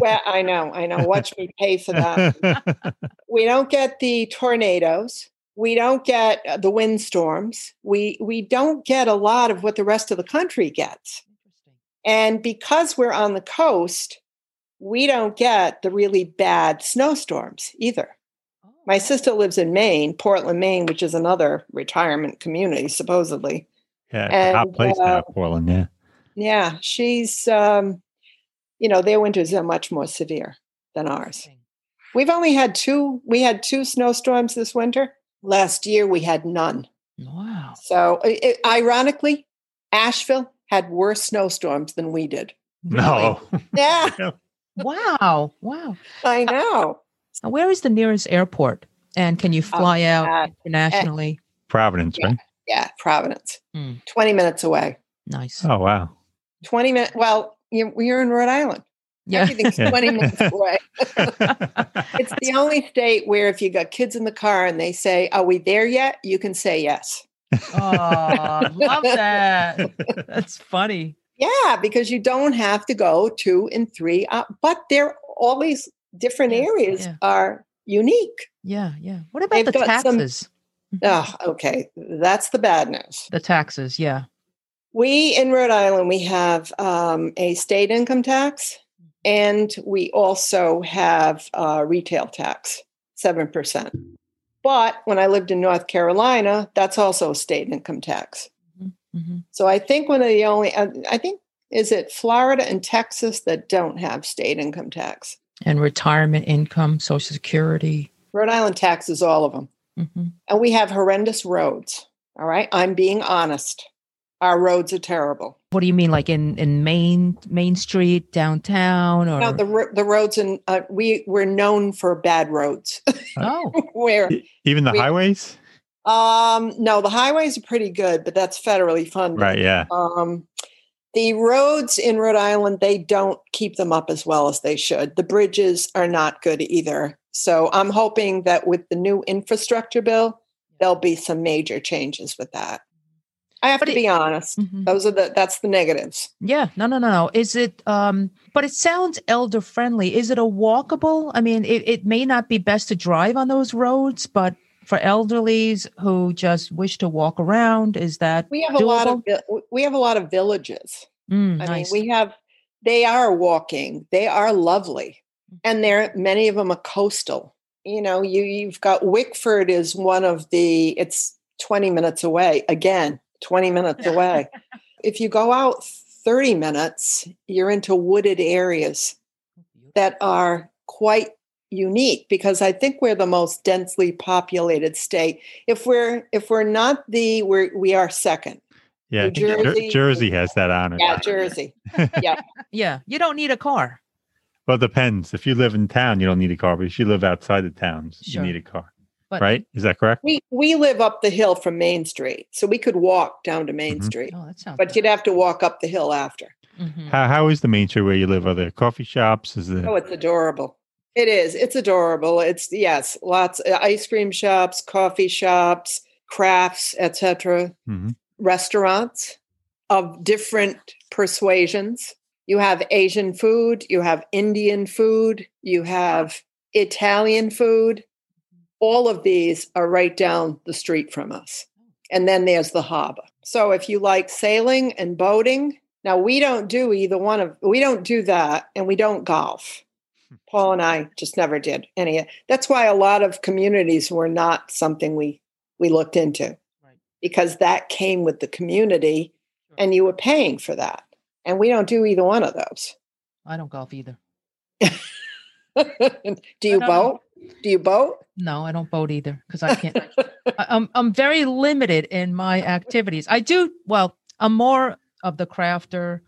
Speaker 3: Well, I know, I know. Watch me pay for that. We don't get the tornadoes. We don't get uh, the windstorms. We we don't get a lot of what the rest of the country gets. And because we're on the coast, we don't get the really bad snowstorms either. My sister lives in Maine, Portland, Maine, which is another retirement community, supposedly.
Speaker 2: yeah, it's a hot place
Speaker 3: uh,
Speaker 2: now, Portland. Yeah.
Speaker 3: Yeah, she's, um, you know, their winters are much more severe than ours. We've only had two, we had two snowstorms this winter. Last year we had none.
Speaker 1: Wow.
Speaker 3: So, i- i- ironically, Asheville had worse snowstorms than we did.
Speaker 2: No.
Speaker 3: Yeah,
Speaker 1: Wow. Wow.
Speaker 3: I know.
Speaker 1: Now, where is the nearest airport? And can you fly out
Speaker 3: uh,
Speaker 1: internationally?
Speaker 2: Providence,
Speaker 3: Yeah.
Speaker 2: right?
Speaker 3: Yeah, Providence,
Speaker 1: Hmm.
Speaker 3: 20 minutes away.
Speaker 1: Nice.
Speaker 2: Oh, wow.
Speaker 3: 20 minutes. Well, you, you're in Rhode Island.
Speaker 1: yeah.
Speaker 3: Everything's
Speaker 2: Yeah.
Speaker 3: 20 minutes away. It's the only state where if you got kids in the car and they say, Are we there yet? You can say yes.
Speaker 1: Oh, love that. That's funny.
Speaker 3: Yeah, because you don't have to go two and three. Uh, but they're all these different
Speaker 1: Yeah,
Speaker 3: areas
Speaker 1: yeah.
Speaker 3: are unique.
Speaker 1: Yeah. Yeah. What about
Speaker 3: They've
Speaker 1: the
Speaker 3: got some-
Speaker 1: taxes?
Speaker 3: Oh, okay. That's the bad news.
Speaker 1: The taxes. Yeah.
Speaker 3: We in Rhode Island, we have um, a state income tax and we also have uh, retail tax, 7%. But when I lived in North Carolina, that's also state income tax.
Speaker 1: hmm
Speaker 3: So I think one of the only, uh, I think, is it Florida and Texas that don't have state income tax?
Speaker 1: And retirement income, Social Security.
Speaker 3: Rhode Island taxes all of them.
Speaker 1: hmm
Speaker 3: And we have horrendous roads. All right. I'm being honest. Our roads are terrible.
Speaker 1: What do you mean, like in in Main Main Street downtown, or
Speaker 3: No, the, the roads, and uh, we, we're known for bad roads.
Speaker 1: oh,
Speaker 3: Where,
Speaker 2: Even the
Speaker 3: We-
Speaker 2: highways?
Speaker 3: um, no, the highways are pretty good, but that's federally funded.
Speaker 2: Right. Yeah.
Speaker 3: Um, the roads in Rhode Island, they don't keep them up as well as they should. The bridges are not good either. So I'm hoping that with the new infrastructure bill, there'll be some major changes with that. I have
Speaker 1: But
Speaker 3: to
Speaker 1: it-
Speaker 3: be honest.
Speaker 1: Mhm.
Speaker 3: Those are the that's the negatives.
Speaker 1: yeah, no, no, no, no. Is it? Um, but it sounds elder friendly. Is it a walkable? I mean, it, it may not be best to drive on those roads, but for elderlies who just wish to walk around, is that
Speaker 3: We have a lot of we have a lot of villages.
Speaker 1: Mm,
Speaker 3: I
Speaker 1: nice?
Speaker 3: mean, we have they are walking. They are lovely. And there many of them are coastal. You know, you you've got Wickford is one of the it's 20 minutes away. Again, 20 minutes away. if you go out 30 minutes, you're into wooded areas that are quite unique because I think we're the most densely populated state. If we're if we're not the we're we are second.
Speaker 2: Yeah. I Jer-
Speaker 3: Jersey-
Speaker 2: Jersey has that on it.
Speaker 3: Yeah, Jersey.
Speaker 1: yeah, yeah. you don't need a car.
Speaker 2: Well, it depends. If you live in town, you don't need a car. But if you live outside the towns,
Speaker 1: Sure.
Speaker 2: you need a car.
Speaker 1: But
Speaker 2: right? Is that correct?
Speaker 3: We we live up the hill from Main Street, so we could walk down to Main
Speaker 2: Mhm.
Speaker 3: Street,
Speaker 1: Oh, that sounds.
Speaker 3: but you'd have to walk up the hill after.
Speaker 1: Mhm.
Speaker 2: How, how is the main street where you live? Are there coffee shops? Is there?
Speaker 3: Oh, it's adorable. It is. It's adorable. It's yes, lots of ice cream shops, coffee shops, crafts, etc.
Speaker 2: Mhm.
Speaker 3: Restaurants of different persuasions. You have Asian food, you have Indian food, you have Italian food. All of these are right down the street from us. And then there's the harbor. So if you like sailing and boating, now we don't do either one of we don't do that and we don't golf. Hmm. Paul and I just never did any that's why a lot of communities were not something we we looked into.
Speaker 1: Right.
Speaker 3: Because that came with the community and you were paying for that. And we don't do either one of those.
Speaker 1: I don't golf either.
Speaker 3: do you boat? Do you boat?
Speaker 1: No, I don't boat either because I can't. I- I'm I'm very limited in my activities. I do well. I'm more of the crafter.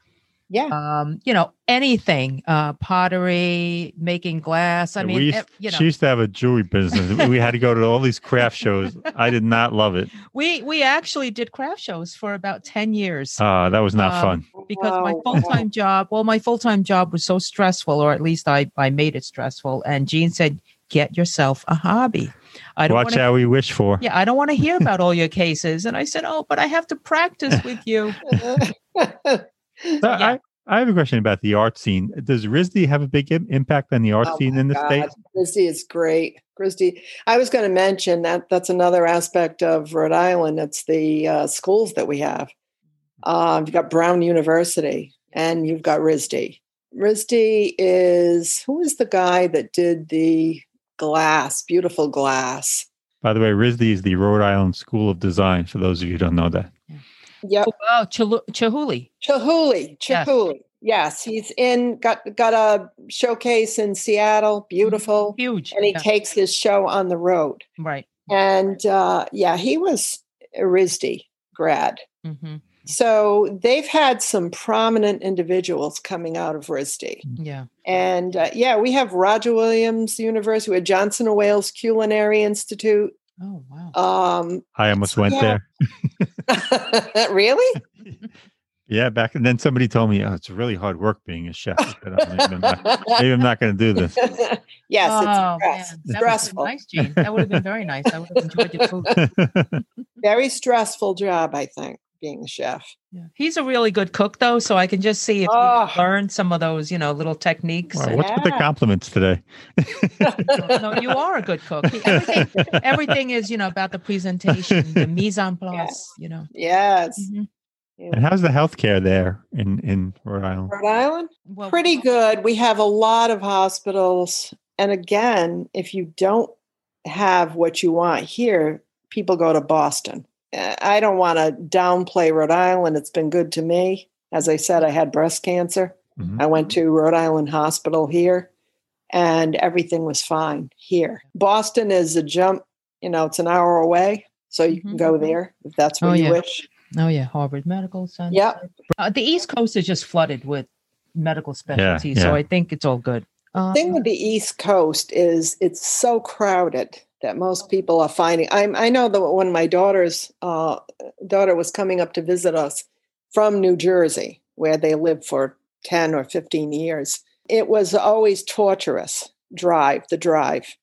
Speaker 3: Yeah.
Speaker 1: Um, you know, anything, uh, pottery, making glass. I
Speaker 2: Yeah,
Speaker 1: mean,
Speaker 2: we used,
Speaker 1: ev- you know,
Speaker 2: she used to have a jewelry business. we had to go to all these craft shows. I did not love it.
Speaker 1: we we actually did craft shows for about 10 years.
Speaker 2: Uh, that was not
Speaker 1: Um,
Speaker 2: fun.
Speaker 1: because my full time job, well, my full time job was so stressful, or at least I, I made it stressful. And Jean said, get yourself a hobby. I don't
Speaker 2: Watch
Speaker 1: want to,
Speaker 2: how we wish for.
Speaker 1: yeah, I don't want to hear about all your cases. And I said, oh, but I have to practice with you.
Speaker 2: So
Speaker 1: Yeah.
Speaker 2: I, I have a question about the art scene. Does RISD have a big Im- impact on the art
Speaker 3: Oh
Speaker 2: scene in the
Speaker 3: God,
Speaker 2: States?
Speaker 3: Christy is great. Christy, I was going to mention that that's another aspect of Rhode Island. It's the uh, schools that we have. Um, you've got Brown University and you've got RISD. RISD is who is the guy that did the glass, beautiful glass?
Speaker 2: By the way, RISD is the Rhode Island School of Design, for those of you who don't know that.
Speaker 3: Yep,
Speaker 1: Oh, Chihuli. Chihuly.
Speaker 3: Chihuly.
Speaker 1: Yes.
Speaker 3: Chihuly. Yes, he's in got got a showcase in Seattle. Beautiful,
Speaker 1: Huge.
Speaker 3: and he
Speaker 1: Yeah,
Speaker 3: takes his show on the road.
Speaker 1: right.
Speaker 3: And uh, yeah, he was a RISD grad.
Speaker 1: hmm
Speaker 3: So they've had some prominent individuals coming out of RISD.
Speaker 1: Yeah.
Speaker 3: And uh, yeah, we have Roger Williams University, we have Johnson and Wales Culinary Institute.
Speaker 1: Oh, wow.
Speaker 3: Um,
Speaker 2: I almost went
Speaker 3: Yeah.
Speaker 2: there.
Speaker 3: really?
Speaker 2: Yeah, back and then somebody told me, "Oh, it's really hard work being a chef." I said, "Oh, maybe, I'm not, maybe I'm not going to do this.
Speaker 3: yes,
Speaker 1: oh,
Speaker 3: it's stress-
Speaker 1: That would have been
Speaker 3: stressful.
Speaker 1: nice, Jean. That would have been very nice. I would have enjoyed the food.
Speaker 3: Very stressful job, I think, being a chef.
Speaker 1: Yeah. He's a really good cook, though, so I can just see if
Speaker 3: Oh.
Speaker 1: you learn some of those, you know, little techniques.
Speaker 2: Wow,
Speaker 1: and-
Speaker 2: what's with the compliments today?
Speaker 1: no, no, you are a good cook. Everything, everything is, you know, about the presentation, the mise en place, you know.
Speaker 3: yes.
Speaker 1: Mhm.
Speaker 2: And how's the healthcare there in in Rhode Island?
Speaker 3: Rhode Island?
Speaker 1: Well,
Speaker 3: Pretty good. We have a lot of hospitals. And again, if you don't have what you want here, people go to Boston. Uh, I don't want to downplay Rhode Island. It's been good to me. As I said, I had breast cancer.
Speaker 2: Mhm.
Speaker 3: I went to Rhode Island Hospital here and everything was fine here. Boston is a jump, you know, it's an hour away. So you can
Speaker 1: Mhm.
Speaker 3: go there if that's what
Speaker 1: Oh,
Speaker 3: you
Speaker 1: yeah.
Speaker 3: wish.
Speaker 1: Oh, yeah. Harvard Medical Center.
Speaker 3: Yeah.
Speaker 1: Uh, the East Coast is just flooded with medical specialties, so
Speaker 2: yeah.
Speaker 1: I think it's all good. Um,
Speaker 3: thing with the East Coast is it's so crowded that most people are finding. I'm, I know that when my daughter's uh, daughter was coming up to visit us from New Jersey, where they lived for 10 or 15 years, it was always torturous drive, the drive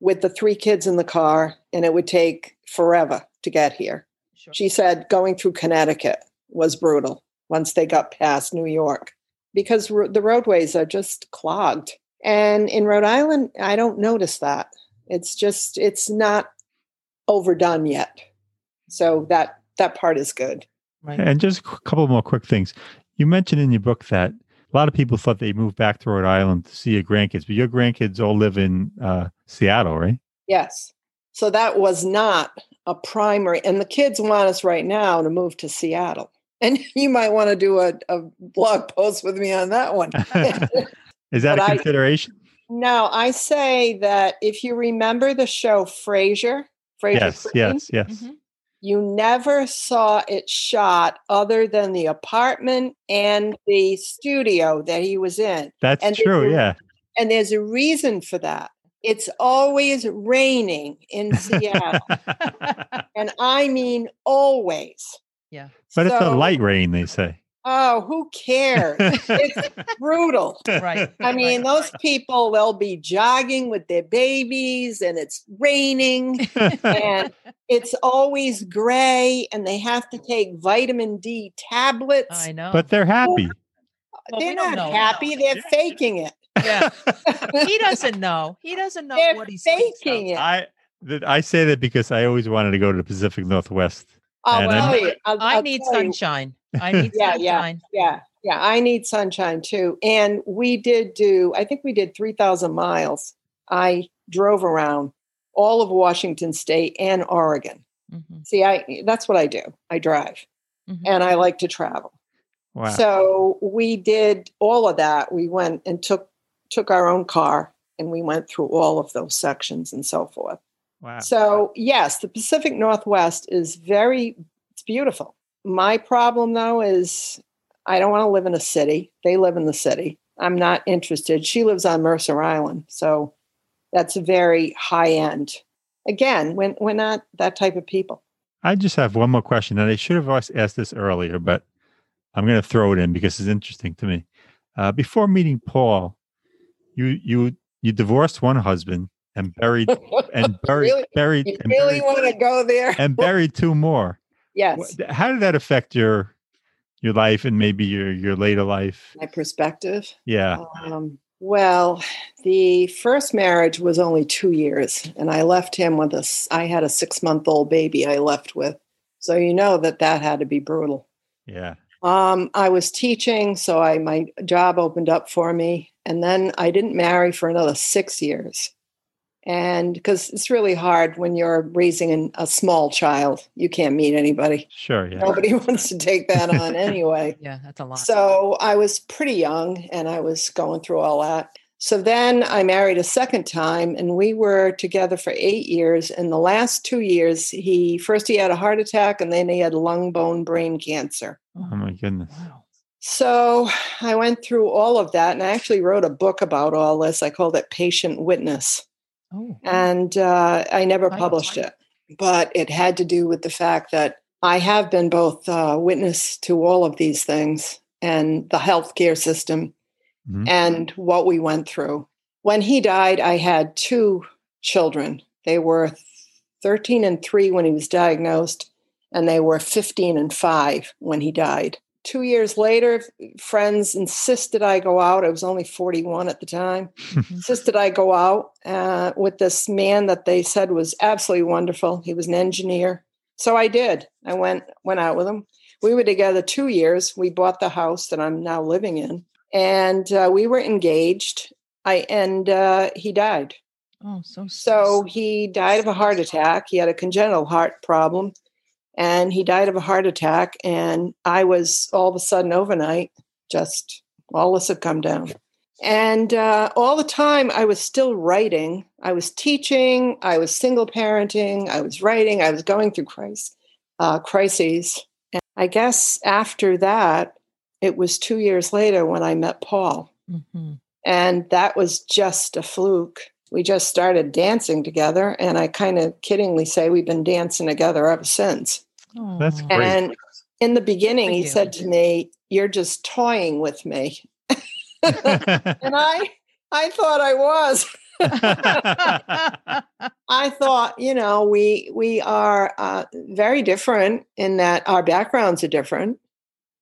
Speaker 3: with the three kids in the car, and it would take forever to get here.
Speaker 1: sure.
Speaker 3: She said going through Connecticut was brutal once they got past New York because the roadways are just clogged. And in Rhode Island, I don't notice that. It's just it's not overdone yet. So that that part is good.
Speaker 1: right.
Speaker 2: And just a couple more quick things. You mentioned in your book that a lot of people thought they moved back to Rhode Island to see your grandkids, but your grandkids all live in uh, Seattle, right?
Speaker 3: Yes. So that was not a primary and the kids want us right now to move to Seattle. And you might want to do a, a blog post with me on that one.
Speaker 2: Is that
Speaker 3: But
Speaker 2: a
Speaker 3: I-
Speaker 2: consideration?
Speaker 3: No, I say that if you remember the show Frasier, Frasier
Speaker 2: yes,
Speaker 3: Crane,
Speaker 2: yes, yes.
Speaker 1: Mhm.
Speaker 3: you never saw it shot other than the apartment and the studio that he was in.
Speaker 2: That's
Speaker 3: And
Speaker 2: true. Yeah.
Speaker 3: And there's a reason for that. It's always raining in Seattle. and I mean always.
Speaker 1: Yeah.
Speaker 2: but it's a light rain, they say.
Speaker 3: Oh, who cares? it's brutal.
Speaker 1: right.
Speaker 3: I mean,
Speaker 1: right,
Speaker 3: those people, they'll be jogging with their babies and it's raining and it's always gray and they have to take vitamin D tablets.
Speaker 1: I know.
Speaker 2: but they're happy.
Speaker 1: Well,
Speaker 3: They're
Speaker 1: don't
Speaker 3: not
Speaker 1: know.
Speaker 3: happy, they're faking it.
Speaker 1: yeah. he doesn't know. He doesn't know
Speaker 3: They're
Speaker 1: what he's saying.
Speaker 3: faking it.
Speaker 2: I that I say that because I always wanted to go to the Pacific Northwest.
Speaker 3: I'll
Speaker 2: And
Speaker 3: tell
Speaker 2: I'm-
Speaker 3: I'll,
Speaker 1: I need
Speaker 3: tell you.
Speaker 1: sunshine. I need
Speaker 3: Yeah, yeah.
Speaker 1: sunshine.
Speaker 3: Yeah, yeah, I need sunshine too. And we did do, I think we did 3,000 miles. I drove around all of Washington state and Oregon.
Speaker 1: Mhm,
Speaker 3: See, I that's what I do. I drive
Speaker 1: mhm.
Speaker 3: and I like to travel.
Speaker 2: Wow.
Speaker 3: So we did all of that. We went and took took our own car and we went through all of those sections and so forth.
Speaker 2: wow.
Speaker 3: So, yes, the Pacific Northwest is very it's beautiful. My problem though is I don't want to live in a city. They live in the city. I'm not interested. She lives on Mercer Island. So that's very high end. Again, when we're not that type of people.
Speaker 2: I just have one more question, and I should have asked this earlier, but I'm going to throw it in because it's interesting to me. Uh, before meeting Paul, you you you divorced one husband and buried and buried
Speaker 3: really,
Speaker 2: buried
Speaker 3: you
Speaker 2: and
Speaker 3: really
Speaker 2: buried,
Speaker 3: want to go there
Speaker 2: and buried two more.
Speaker 3: Yes
Speaker 2: How did that affect your your life and maybe your your later life?
Speaker 3: my perspective
Speaker 2: Yeah.
Speaker 3: um, well the first marriage was only two years and i left him with a. I had a six month old baby i left with so you know that that had to be brutal
Speaker 2: Yeah.
Speaker 3: um, i was teaching so i my job opened up for me and then i didn't marry for another six years and because it's really hard when you're raising an, a small child you can't meet anybody
Speaker 2: Sure. Yeah.
Speaker 3: nobody wants to take that on anyway
Speaker 1: Yeah, that's a lot.
Speaker 3: so I was pretty young and I was going through all that. So then I married a second time and we were together for eight years. In the last two years, he first he had a heart attack and then he had lung bone brain cancer.
Speaker 2: Oh my goodness.
Speaker 3: So I went through all of that and I actually wrote a book about all this. I called it Patient Witness.
Speaker 1: Oh,
Speaker 3: And uh, I never published it, but it had to do with the fact that I have been both uh, witness to all of these things and the healthcare system
Speaker 2: Mhm.
Speaker 3: and what we went through. When he died, I had two children. They were 13 and 3 when he was diagnosed, and they were 15 and 5 when he died. Two years later, friends insisted I go out. I was only 41 at the time. insisted I go out uh, with this man that they said was absolutely wonderful. He was an engineer. So I did. I went went out with him. We were together two years. We bought the house that I'm now living in, and uh, we were engaged. I and uh, he died.
Speaker 1: oh, so
Speaker 3: So he died of a heart attack. He had a congenital heart problem, and he died of a heart attack. And I was all of a sudden overnight, just all this had come down. And uh, all the time, I was still writing. I was teaching. I was single parenting. I was writing. I was going through crisis, uh, crises. And I guess after that, it was two years later when I met Paul.
Speaker 1: hmm
Speaker 3: And that was just a fluke. We just started dancing together. And I kind of kiddingly say we've been dancing together ever since.
Speaker 2: That's great.
Speaker 3: And in the beginning,
Speaker 1: Thank
Speaker 3: he
Speaker 1: you.
Speaker 3: said to me, You're just toying with me. And I, I thought I was. I thought, you know, we we are uh, very different in that our backgrounds are different.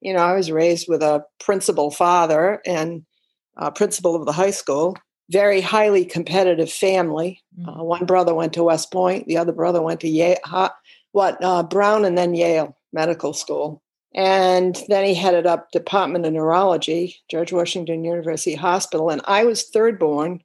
Speaker 3: You know, I was raised with a principal father and a principal of the high school. Very highly competitive family. Uh, one brother went to West Point, the other brother went to Yale, ha, what uh, Brown, and then Yale Medical School. And then he headed up Department of Neurology, George Washington University Hospital. And I was third born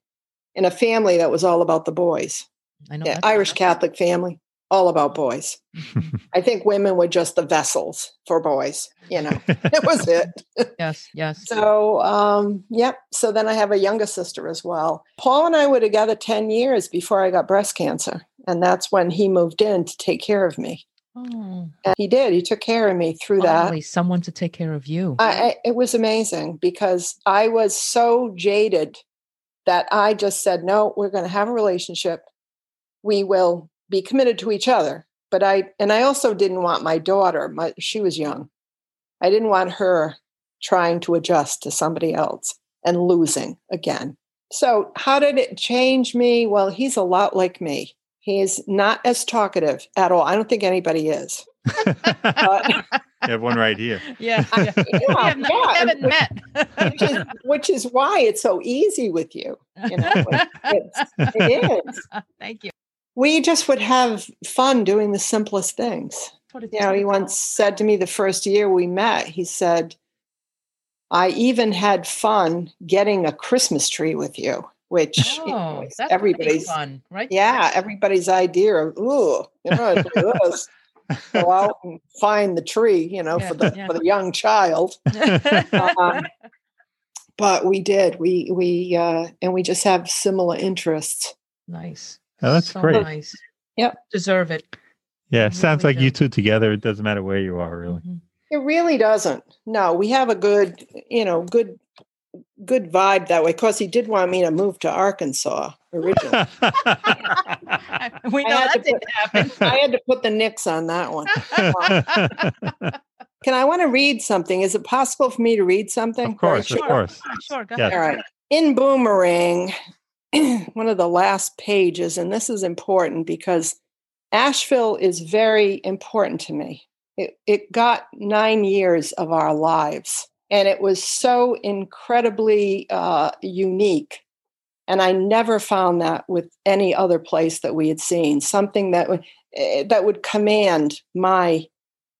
Speaker 3: in a family that was all about the boys.
Speaker 1: I know
Speaker 3: Yeah, Irish Catholic family, all about boys. I think women were just the vessels for boys. You know, that was it.
Speaker 1: yes, yes.
Speaker 3: So, um, yep. So then I have a younger sister as well. Paul and I were together 10 years before I got breast cancer. And that's when he moved in to take care of me.
Speaker 1: oh,
Speaker 3: And he did. He took care of me through that.
Speaker 1: someone to take care of you.
Speaker 3: I, I, it was amazing because I was so jaded that I just said, no, we're going to have a relationship. We will be committed to each other. But I, and I also didn't want my daughter, my, she was young. I didn't want her trying to adjust to somebody else and losing again. So, how did it change me? Well, he's a lot like me. He's not as talkative at all. I don't think anybody is.
Speaker 2: you have one right here.
Speaker 1: yeah,
Speaker 3: I-
Speaker 1: yeah. we,
Speaker 3: yeah,
Speaker 1: have not,
Speaker 3: yeah,
Speaker 1: haven't met.
Speaker 3: which is which is why it's so easy with you. You know, it's, it is.
Speaker 1: Thank you.
Speaker 3: We just would have fun doing the simplest things.
Speaker 1: That's what it's
Speaker 3: You know, he once said to me the first year we met, he said, I even had fun getting a Christmas tree with you, which you know,
Speaker 1: Oh, that's
Speaker 3: everybody's
Speaker 1: fun, right?
Speaker 3: yeah, everybody's idea of ooh, you know, look at. Go out and find the tree, you know,
Speaker 1: Yeah,
Speaker 3: for the
Speaker 1: yeah.
Speaker 3: for the young child. Um, but we did. We we uh, and we just have similar interests.
Speaker 1: nice.
Speaker 2: Oh, that's
Speaker 1: so
Speaker 2: great.
Speaker 1: Nice.
Speaker 3: Yep.
Speaker 1: Deserve it.
Speaker 2: Yeah, it sounds
Speaker 1: Really
Speaker 2: like you two together. It doesn't matter where you are, really.
Speaker 1: Mhm.
Speaker 3: It really doesn't. No, we have a good, you know, good good vibe that way. because he did want me to move to Arkansas originally.
Speaker 1: we know that didn't
Speaker 3: put,
Speaker 1: happen.
Speaker 3: I had to put the nix on that one. Can I want to read something? Is it possible for me to read something?
Speaker 2: Of course,
Speaker 3: Very
Speaker 2: of course.
Speaker 1: Sure, go ahead.
Speaker 3: All right. In Boomerang, one of the last pages, and this is important because Asheville is very important to me. It, it got nine years of our lives, and it was so incredibly uh, unique. And I never found that with any other place that we had seen. Something that would eh, that would command my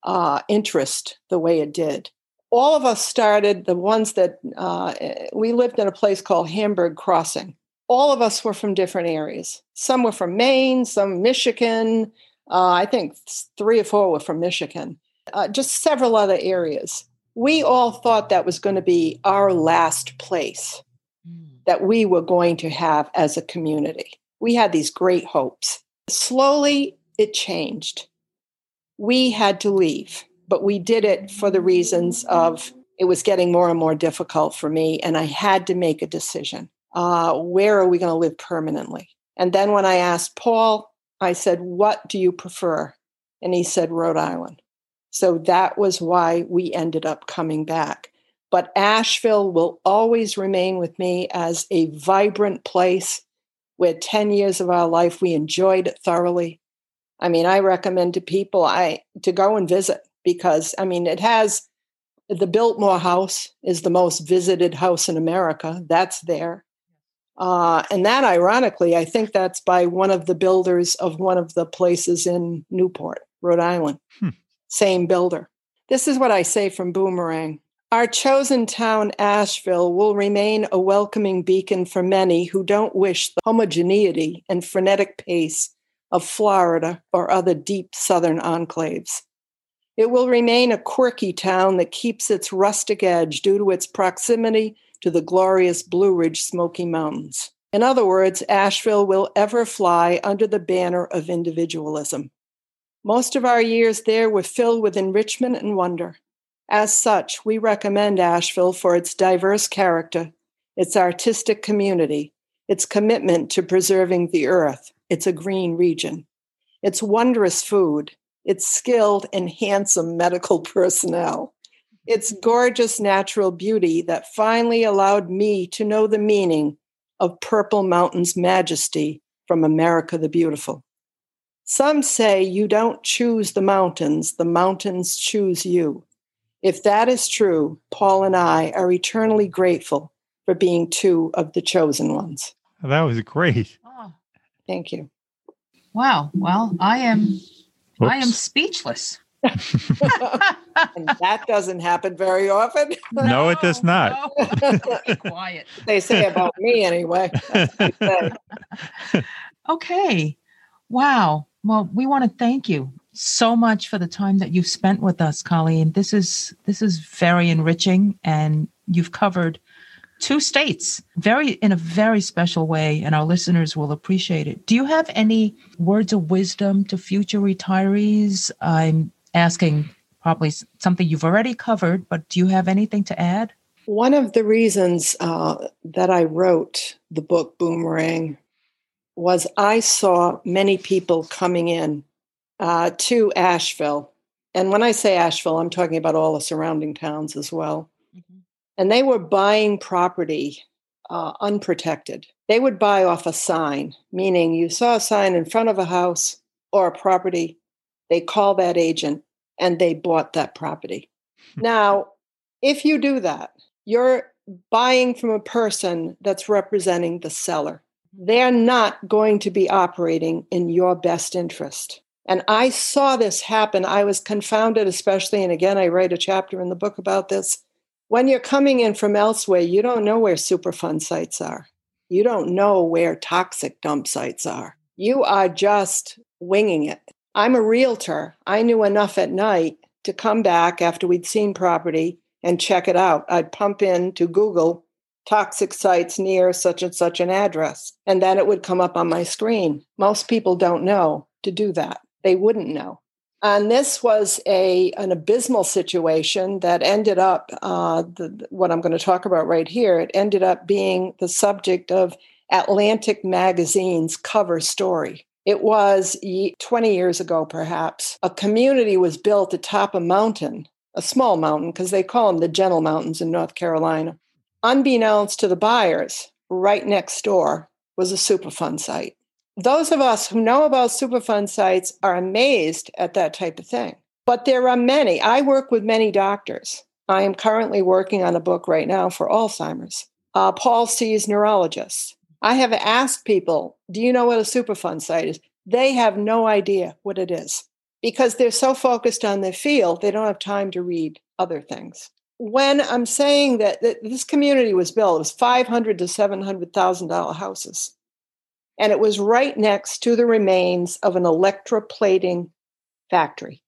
Speaker 3: uh, interest the way it did all of us started the ones that uh, we lived in a place called hamburg crossing all of us were from different areas some were from maine some michigan uh, i think three or four were from michigan uh, just several other areas we all thought that was going to be our last place that we were going to have as a community. We had these great hopes. Slowly it changed. We had to leave but we did it for the reasons of it was getting more and more difficult for me and i had to make a decision. Uh, where are we going to live permanently? And then when i asked paul i said what do you prefer? And he said rhode island so that was why we ended up coming back but asheville will always remain with me as a vibrant place where 10 years of our life we enjoyed it thoroughly i mean i recommend to people i to go and visit because I mean it has the Biltmore House is the most visited house in America. That's there. Uh, and that, ironically, I think that's by one of the builders of one of the places in Newport, Rhode Island.
Speaker 2: Hmm.
Speaker 3: Same builder. This is what I say from Boomerang. Our chosen town, Asheville, will remain a welcoming beacon for many who don't wish the homogeneity and frenetic pace of Florida or other deep southern enclaves. It will remain a quirky town that keeps its rustic edge due to its proximity to the glorious Blue Ridge Smoky Mountains. In other words, Asheville will ever fly under the banner of individualism. Most of our years there were filled with enrichment and wonder. As such, we recommend Asheville for its diverse character, its artistic community, its commitment to preserving the earth. It's a green region. Its wondrous food, its skilled and handsome medical personnel, its gorgeous natural beauty that finally allowed me to know the meaning of Purple Mountain's majesty from America the Beautiful. Some say you don't choose the mountains, the mountains choose you. If that is true, Paul and I are eternally grateful for being two of the chosen ones.
Speaker 2: That was great.
Speaker 1: Oh,
Speaker 3: Thank you.
Speaker 1: wow. Well, I am I am speechless.
Speaker 3: and that doesn't happen very often.
Speaker 2: No, it does not.
Speaker 1: no. Be quiet.
Speaker 3: they say about me anyway. That's what they say.
Speaker 1: Okay. Wow. Well, we want to thank you so much for the time that you've spent with us, Colleen. This is this is very enriching and you've covered two states very in a very special way and our listeners will appreciate it. Do you have any words of wisdom to future retirees? I'm asking probably something you've already covered, but do you have anything to add?
Speaker 3: One of the reasons uh, that I wrote the book Boomerang was I saw many people coming in uh, to Asheville. And when I say Asheville, I'm talking about all the surrounding towns as well. And they were buying property uh, unprotected. They would buy off a sign, meaning you saw a sign in front of a house or a property, they call that agent and they bought that property. now, if you do that, you're buying from a person that's representing the seller. They're not going to be operating in your best interest. And I saw this happen. I was confounded, especially, and again, I write a chapter in the book about this. When you're coming in from elsewhere, you don't know where Superfund sites are. You don't know where toxic dump sites are. You are just winging it. I'm a realtor. I knew enough at night to come back after we'd seen property and check it out. I'd pump in to Google toxic sites near such and such an address, and then it would come up on my screen. Most people don't know to do that. They wouldn't know. And this was a an abysmal situation that ended up uh, the, what I'm going to talk about right here. It ended up being the subject of Atlantic Magazine's cover story. It was 20 years ago, perhaps. A community was built atop a mountain, a small mountain, because they call them the Gentle Mountains in North Carolina. Unbeknownst to the buyers, right next door was a Superfund site. Those of us who know about Superfund sites are amazed at that type of thing. But there are many. I work with many doctors. I am currently working on a book right now for Alzheimer's. Uh, Paul sees neurologists. I have asked people, do you know what a Superfund site is? They have no idea what it is because they're so focused on their field, they don't have time to read other things. When I'm saying that, that this community was built, it was 500 to 700,000 dollar houses. And it was right next to the remains of an electroplating factory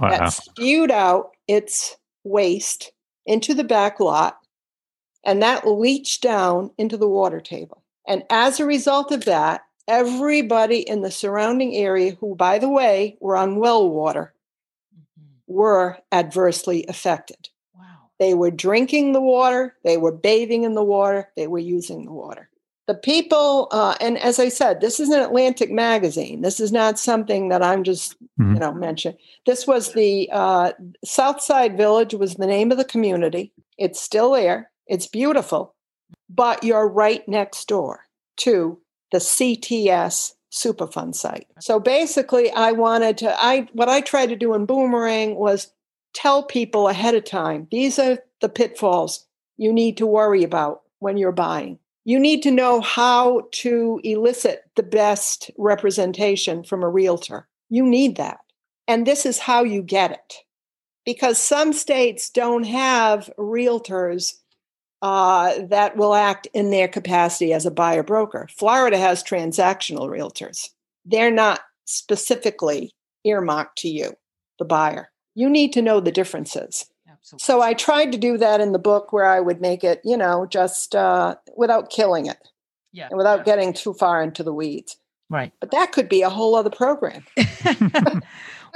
Speaker 3: wow. that spewed out its waste into the back lot and that leached down into the water table. And as a result of that, everybody in the surrounding area, who, by the way, were on well water, mm-hmm. were adversely affected. They were drinking the water, they were bathing in the water, they were using the water. The people, uh, and as I said, this is an Atlantic magazine. This is not something that I'm just, mm-hmm. you know, mentioning. This was the uh, Southside Village was the name of the community. It's still there. It's beautiful but you're right next door to the CTS Superfund site. So basically, I wanted to, I what I tried to do in Boomerang was tell people ahead of time these are the pitfalls you need to worry about when you're buying. You need to know how to elicit the best representation from a realtor. You need that. And this is how you get it. Because some states don't have realtors uh, that will act in their capacity as a buyer broker. Florida has transactional realtors. They're not specifically earmarked to you, the buyer. You need to know the differences. Absolutely. So I tried to do that in the book where I would make it, you know, just uh, without killing it. Yeah. And without yeah. getting too far into the weeds.
Speaker 1: Right.
Speaker 3: But that could be a whole other program.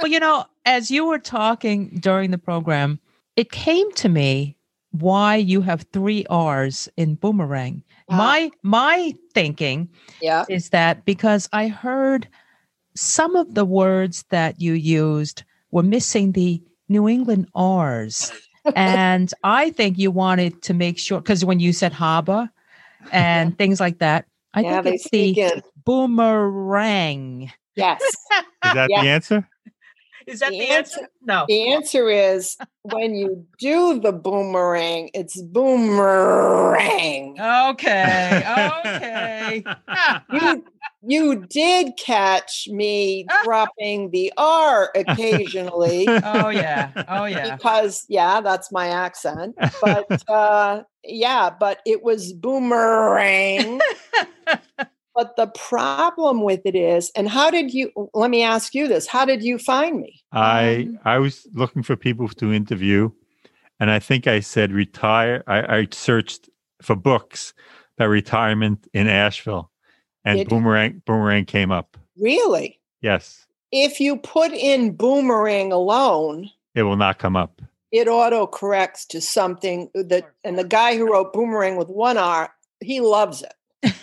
Speaker 1: well, you know, as you were talking during the program, it came to me why you have three R's in boomerang. Wow. My my thinking yeah. is that because I heard some of the words that you used were missing the New England R's. and I think you wanted to make sure because when you said harbor and things like that, I yeah, think it's the in. boomerang.
Speaker 3: Yes.
Speaker 2: is that the answer?
Speaker 1: Is that the, the answer? answer? No.
Speaker 3: The answer is when you do the boomerang, it's boomerang.
Speaker 1: Okay. Okay.
Speaker 3: you, you did catch me dropping the R occasionally.
Speaker 1: Oh yeah. Oh yeah.
Speaker 3: Because yeah, that's my accent. But uh yeah, but it was boomerang. But the problem with it is, and how did you? Let me ask you this: How did you find me?
Speaker 2: I um, I was looking for people to interview, and I think I said retire. I, I searched for books about retirement in Asheville, and boomerang boomerang came up.
Speaker 3: Really?
Speaker 2: Yes.
Speaker 3: If you put in boomerang alone,
Speaker 2: it will not come up.
Speaker 3: It auto corrects to something uh, that, and the guy who wrote boomerang with one R, he loves it.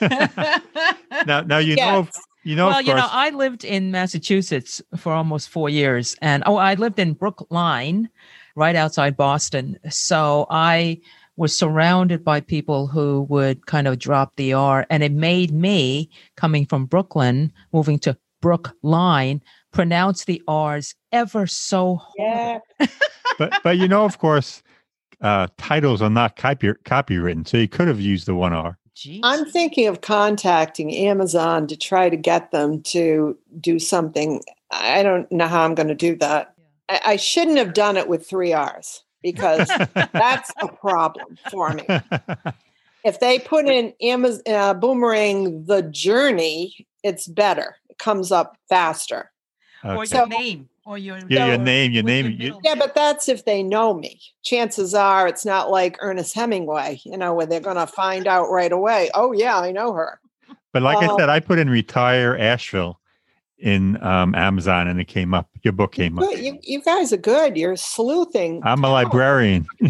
Speaker 2: now, now you yes. know, you know.
Speaker 1: Well, you know, I lived in Massachusetts for almost four years, and oh, I lived in Brookline, right outside Boston. So I was surrounded by people who would kind of drop the R, and it made me coming from Brooklyn, moving to Brookline, pronounce the R's ever so
Speaker 3: hard.
Speaker 2: Yeah. but but you know, of course, uh, titles are not copy copywritten, so you could have used the one R.
Speaker 3: Jeez. I'm thinking of contacting Amazon to try to get them to do something. I don't know how I'm going to do that. I, I, shouldn't have done it with three R's because that's a problem for me. If they put in Amazon uh, Boomerang the Journey, it's better. It comes up faster.
Speaker 1: Okay. Or your name or your
Speaker 2: yeah, your name, your name.
Speaker 3: Your yeah, but that's if they know me. Chances are it's not like Ernest Hemingway, you know, where they're going to find out right away. Oh yeah, I know her.
Speaker 2: But like I said, I put in retire Asheville, in um, Amazon and it came up. Your book came up.
Speaker 3: You, you guys are good. You're sleuthing.
Speaker 2: I'm a librarian.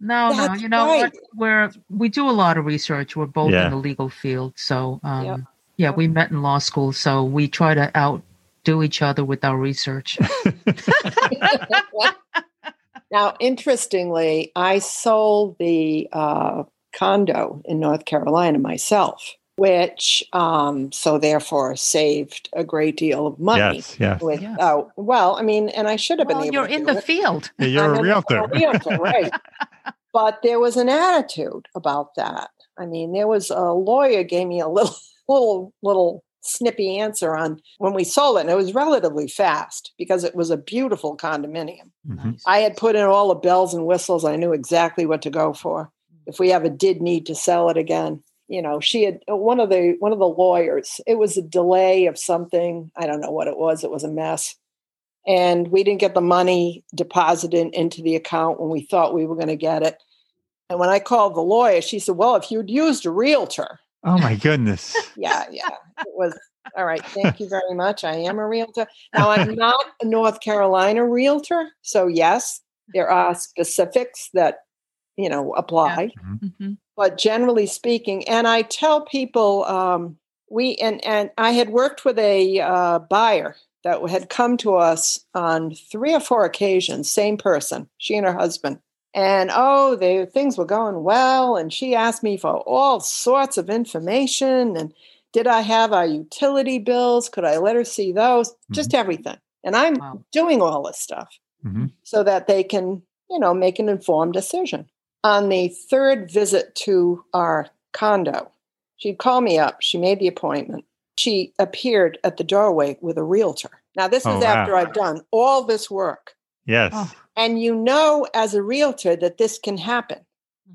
Speaker 1: No, no, you know
Speaker 3: right.
Speaker 1: what? We're we do a lot of research. We're both
Speaker 2: Yeah.
Speaker 1: in the legal field, so um,
Speaker 3: Yep.
Speaker 1: yeah, we met in law school, so we try to outdo each other with our research.
Speaker 3: now, interestingly, I sold the uh, condo in North Carolina myself, which um, so therefore saved a great deal of money.
Speaker 2: yes, yes.
Speaker 3: With
Speaker 1: Yeah.
Speaker 3: oh well, I mean, and I should have been able.
Speaker 1: you're
Speaker 3: to
Speaker 1: in
Speaker 3: do
Speaker 1: the
Speaker 3: it.
Speaker 1: field.
Speaker 2: Yeah, You're
Speaker 3: I'm
Speaker 2: a
Speaker 3: in-
Speaker 2: realtor.
Speaker 3: A realtor, right? but there was an attitude about that. I mean, there was a lawyer gave me a little, little, little snippy answer on when we sold it, and it was relatively fast because it was a beautiful condominium.
Speaker 2: Mhm.
Speaker 3: I had put in all the bells and whistles. I knew exactly what to go for. If we ever did need to sell it again, you know, she had one of the one of the lawyers. It was a delay of something. I don't know what it was. It was a mess. And we didn't get the money deposited into the account when we thought we were going to get it. And when I called the lawyer, she said, Well, if you'd used a realtor,
Speaker 2: Oh my goodness.
Speaker 3: yeah, yeah. It was all right. Thank you very much. I am a realtor. Now I'm not a North Carolina realtor. So yes, there are specifics that you know apply.
Speaker 1: Mhm.
Speaker 3: But generally speaking, and I tell people um, we and and I had worked with a uh, buyer that had come to us on three or four occasions, same person, she and her husband. And oh, they things were going well, and she asked me for all sorts of information. And did I have our utility bills? Could I let her see those? Just everything. And I'm
Speaker 1: Wow.
Speaker 3: doing all this stuff
Speaker 2: Mhm.
Speaker 3: so that they can, you know, make an informed decision. On the third visit to our condo, she'd call me up. She made the appointment. She appeared at the doorway with a realtor. Now, this
Speaker 2: Oh,
Speaker 3: is after
Speaker 2: wow.
Speaker 3: I've done all this work.
Speaker 2: Yes.
Speaker 1: Oh.
Speaker 3: And you know, as a realtor, that this can happen.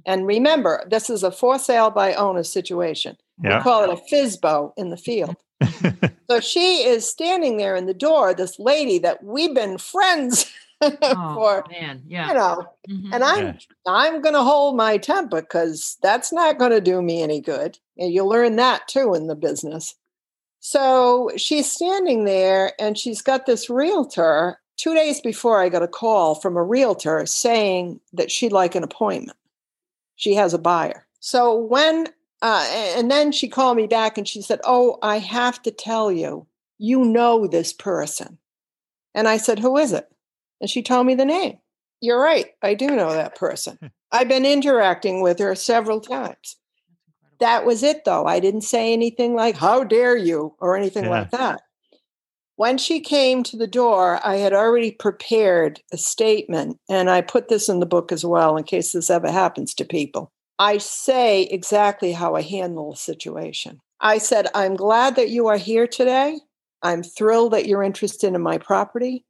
Speaker 3: And remember, this is a for sale by owner situation.
Speaker 2: Yeah.
Speaker 3: We call it a FSBO in the field. So she is standing there in the door, this lady that we've been friends
Speaker 1: Oh,
Speaker 3: for,
Speaker 1: man, yeah,
Speaker 3: you
Speaker 1: yeah.
Speaker 3: know,
Speaker 1: Mhm.
Speaker 3: and I'm
Speaker 2: Yeah.
Speaker 3: I'm going to hold my temper because that's not going to do me any good. And you learn that too in the business. So she's standing there and she's got this realtor. Two days before, I got a call from a realtor saying that she'd like an appointment. She has a buyer. So when, uh, and then she called me back and she said, Oh, I have to tell you, you know this person. And I said, Who is it? And she told me the name. You're right. I do know that person. I've been interacting with her several times. That was it, though. I didn't say anything like, How dare you, or anything
Speaker 2: Yeah.
Speaker 3: like that. When she came to the door, I had already prepared a statement, and I put this in the book as well in case this ever happens to people. I say exactly how I handle the situation. I said, I'm glad that you are here today. I'm thrilled that you're interested in my property,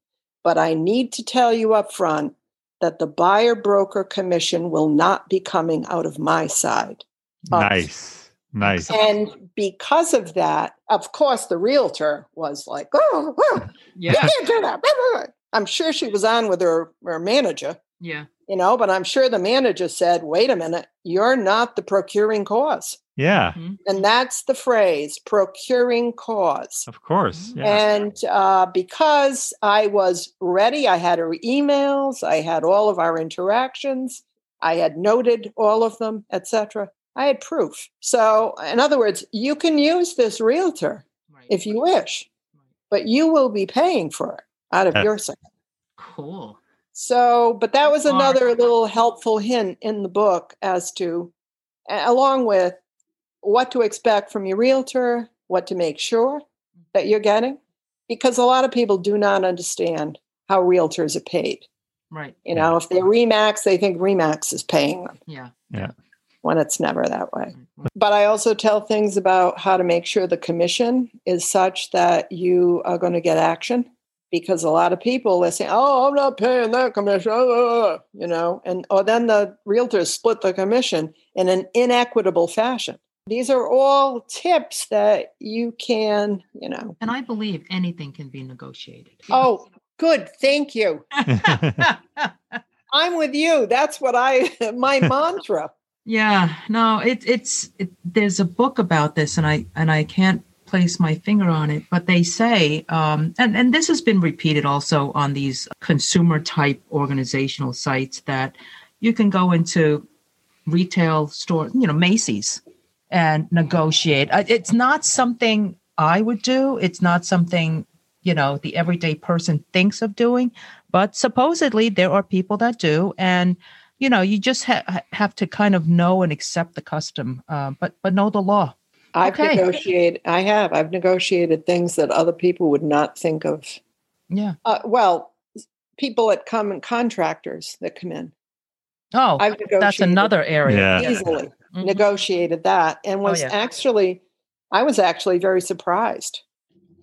Speaker 3: but I need to tell you up front that the buyer broker commission will not be coming out of my side. Oh.
Speaker 2: Nice. Nice.
Speaker 3: And because of that, of course, the realtor was like, oh, oh you can't do that. blah, blah, blah." I'm sure she was on with her, her manager,
Speaker 1: yeah.
Speaker 3: You know, but I'm sure the manager said, wait a minute, you're not the procuring cause.
Speaker 2: Yeah.
Speaker 1: Mhm.
Speaker 3: And that's the phrase, procuring cause.
Speaker 2: Of course. Yeah.
Speaker 3: And uh, because I was ready, I had her emails, I had all of our interactions, I had noted all of them, etc. I had proof. So, in other words, you can use this realtor
Speaker 1: Right.
Speaker 3: if you wish, but you will be paying for it out of
Speaker 2: Yeah.
Speaker 3: your side.
Speaker 1: Cool.
Speaker 3: So, but that was another little helpful hint in the book as to, along with what to expect from your realtor, what to make sure that mm-hmm. you're getting, because a lot of people do not understand how realtors are paid.
Speaker 1: Right.
Speaker 3: You know, if they're Remax, they think Remax is paying them
Speaker 1: Yeah. Yeah.
Speaker 3: When it's never that way. But I also tell things about how to make sure the commission is such that you are going to get action. Because a lot of people they say, "Oh, I'm not paying that commission," uh, you know, and or then the realtors split the commission in an inequitable fashion. These are all tips that you can, you know.
Speaker 1: And I believe anything can be negotiated.
Speaker 3: Oh, good, thank you. I'm with you. That's what I my mantra.
Speaker 1: yeah. No, it, it's it, there's a book about this, and I and I can't place my finger on it, but they say, um, and and this has been repeated also on these consumer type organizational sites that you can go into retail store, you know, Macy's, and negotiate. Uh, It's not something I would do. It's not something you know the everyday person thinks of doing, but supposedly there are people that do, and you know you just ha- have to kind of know and accept the custom, uh, but but know the law.
Speaker 3: I've
Speaker 1: Okay.
Speaker 3: negotiated. I have. I've negotiated things that other people would not think of.
Speaker 1: Yeah.
Speaker 3: Uh, well, people that come and contractors that come in.
Speaker 1: Oh,
Speaker 3: I've negotiated
Speaker 1: that's another area.
Speaker 2: Yeah.
Speaker 3: easily
Speaker 1: Mhm.
Speaker 3: negotiated that and
Speaker 1: Oh,
Speaker 3: was
Speaker 1: yeah.
Speaker 3: actually I was actually very surprised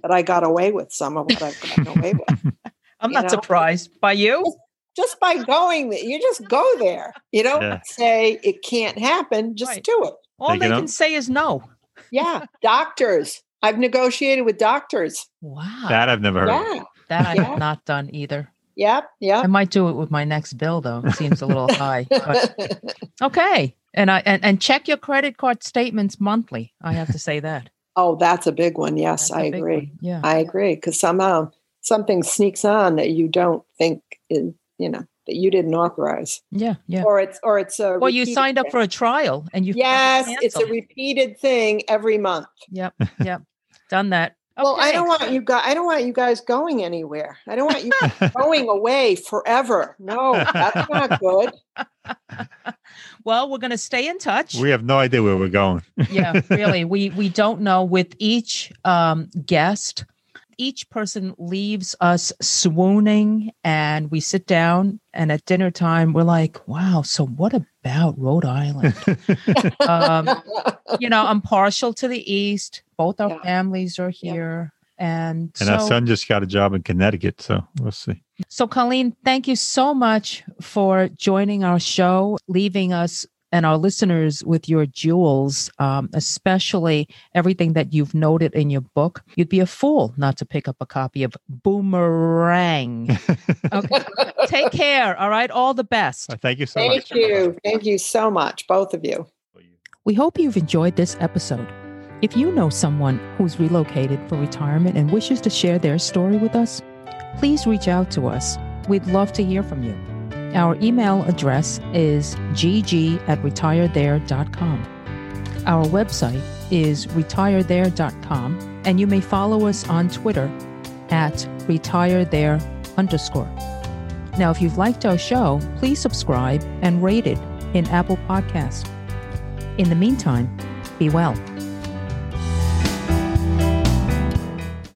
Speaker 3: that I got away with some of what I've gotten away with.
Speaker 1: I'm not
Speaker 3: know?
Speaker 1: surprised by you.
Speaker 3: Just by going there, you just go there. You don't
Speaker 2: Yeah.
Speaker 3: say it can't happen, just
Speaker 1: Right.
Speaker 3: do it.
Speaker 1: All
Speaker 2: Take
Speaker 1: they
Speaker 2: it
Speaker 1: can
Speaker 2: out.
Speaker 1: say is no.
Speaker 3: Yeah. doctors. I've negotiated with doctors.
Speaker 1: Wow.
Speaker 2: That I've never heard.
Speaker 3: Yeah.
Speaker 1: that I
Speaker 3: Yeah.
Speaker 1: have not done either.
Speaker 3: Yep. Yep.
Speaker 1: I might do it with my next bill though. It seems a little high. But okay. And I and, and check your credit card statements monthly. I have to say that.
Speaker 3: oh, that's a big one. Yes,
Speaker 1: That's
Speaker 3: I
Speaker 1: a big
Speaker 3: agree.
Speaker 1: Yeah.
Speaker 3: I agree because somehow something sneaks on that you don't think is, you know, that you didn't authorize,
Speaker 1: Yeah. Yeah.
Speaker 3: or it's or it's a.
Speaker 1: Well, you
Speaker 3: repeated
Speaker 1: signed up
Speaker 3: thing.
Speaker 1: for a trial and you
Speaker 3: Yes, it's a repeated thing every month.
Speaker 1: Yep. Yep. Done that.
Speaker 3: Well, I don't want you guys. I don't want you guys going anywhere. I don't want you going away forever. No, that's not good.
Speaker 1: Well, we're going to stay in touch.
Speaker 2: We have no idea where we're going.
Speaker 1: yeah, really. We we don't know with each um, guest. Each person leaves us swooning, and we sit down. And at dinner time, we're like, "Wow, so what about Rhode Island?" um, you know, I'm partial to the East. Both our
Speaker 3: Yeah.
Speaker 1: families are here, and,
Speaker 2: And
Speaker 1: so,
Speaker 2: our son just got a job in Connecticut, so we'll see.
Speaker 1: so, Colleen, thank you so much for joining our show, leaving us and our listeners with your jewels, um, especially everything that you've noted in your book. You'd be a fool not to pick up a copy of Boomerang. Okay. Take care. All right. All the best.
Speaker 2: Thank you so
Speaker 3: Thank
Speaker 2: much.
Speaker 3: Thank you. Thank you so much, both of you.
Speaker 1: We hope you've enjoyed this episode. If you know someone who's relocated for retirement and wishes to share their story with us, please reach out to us. We'd love to hear from you. Our email address is gg at retirethere.com. Our website is retirethere.com, and you may follow us on Twitter at retirethere underscore. Now, if you've liked our show, please subscribe and rate it in Apple Podcasts. In the meantime, be well.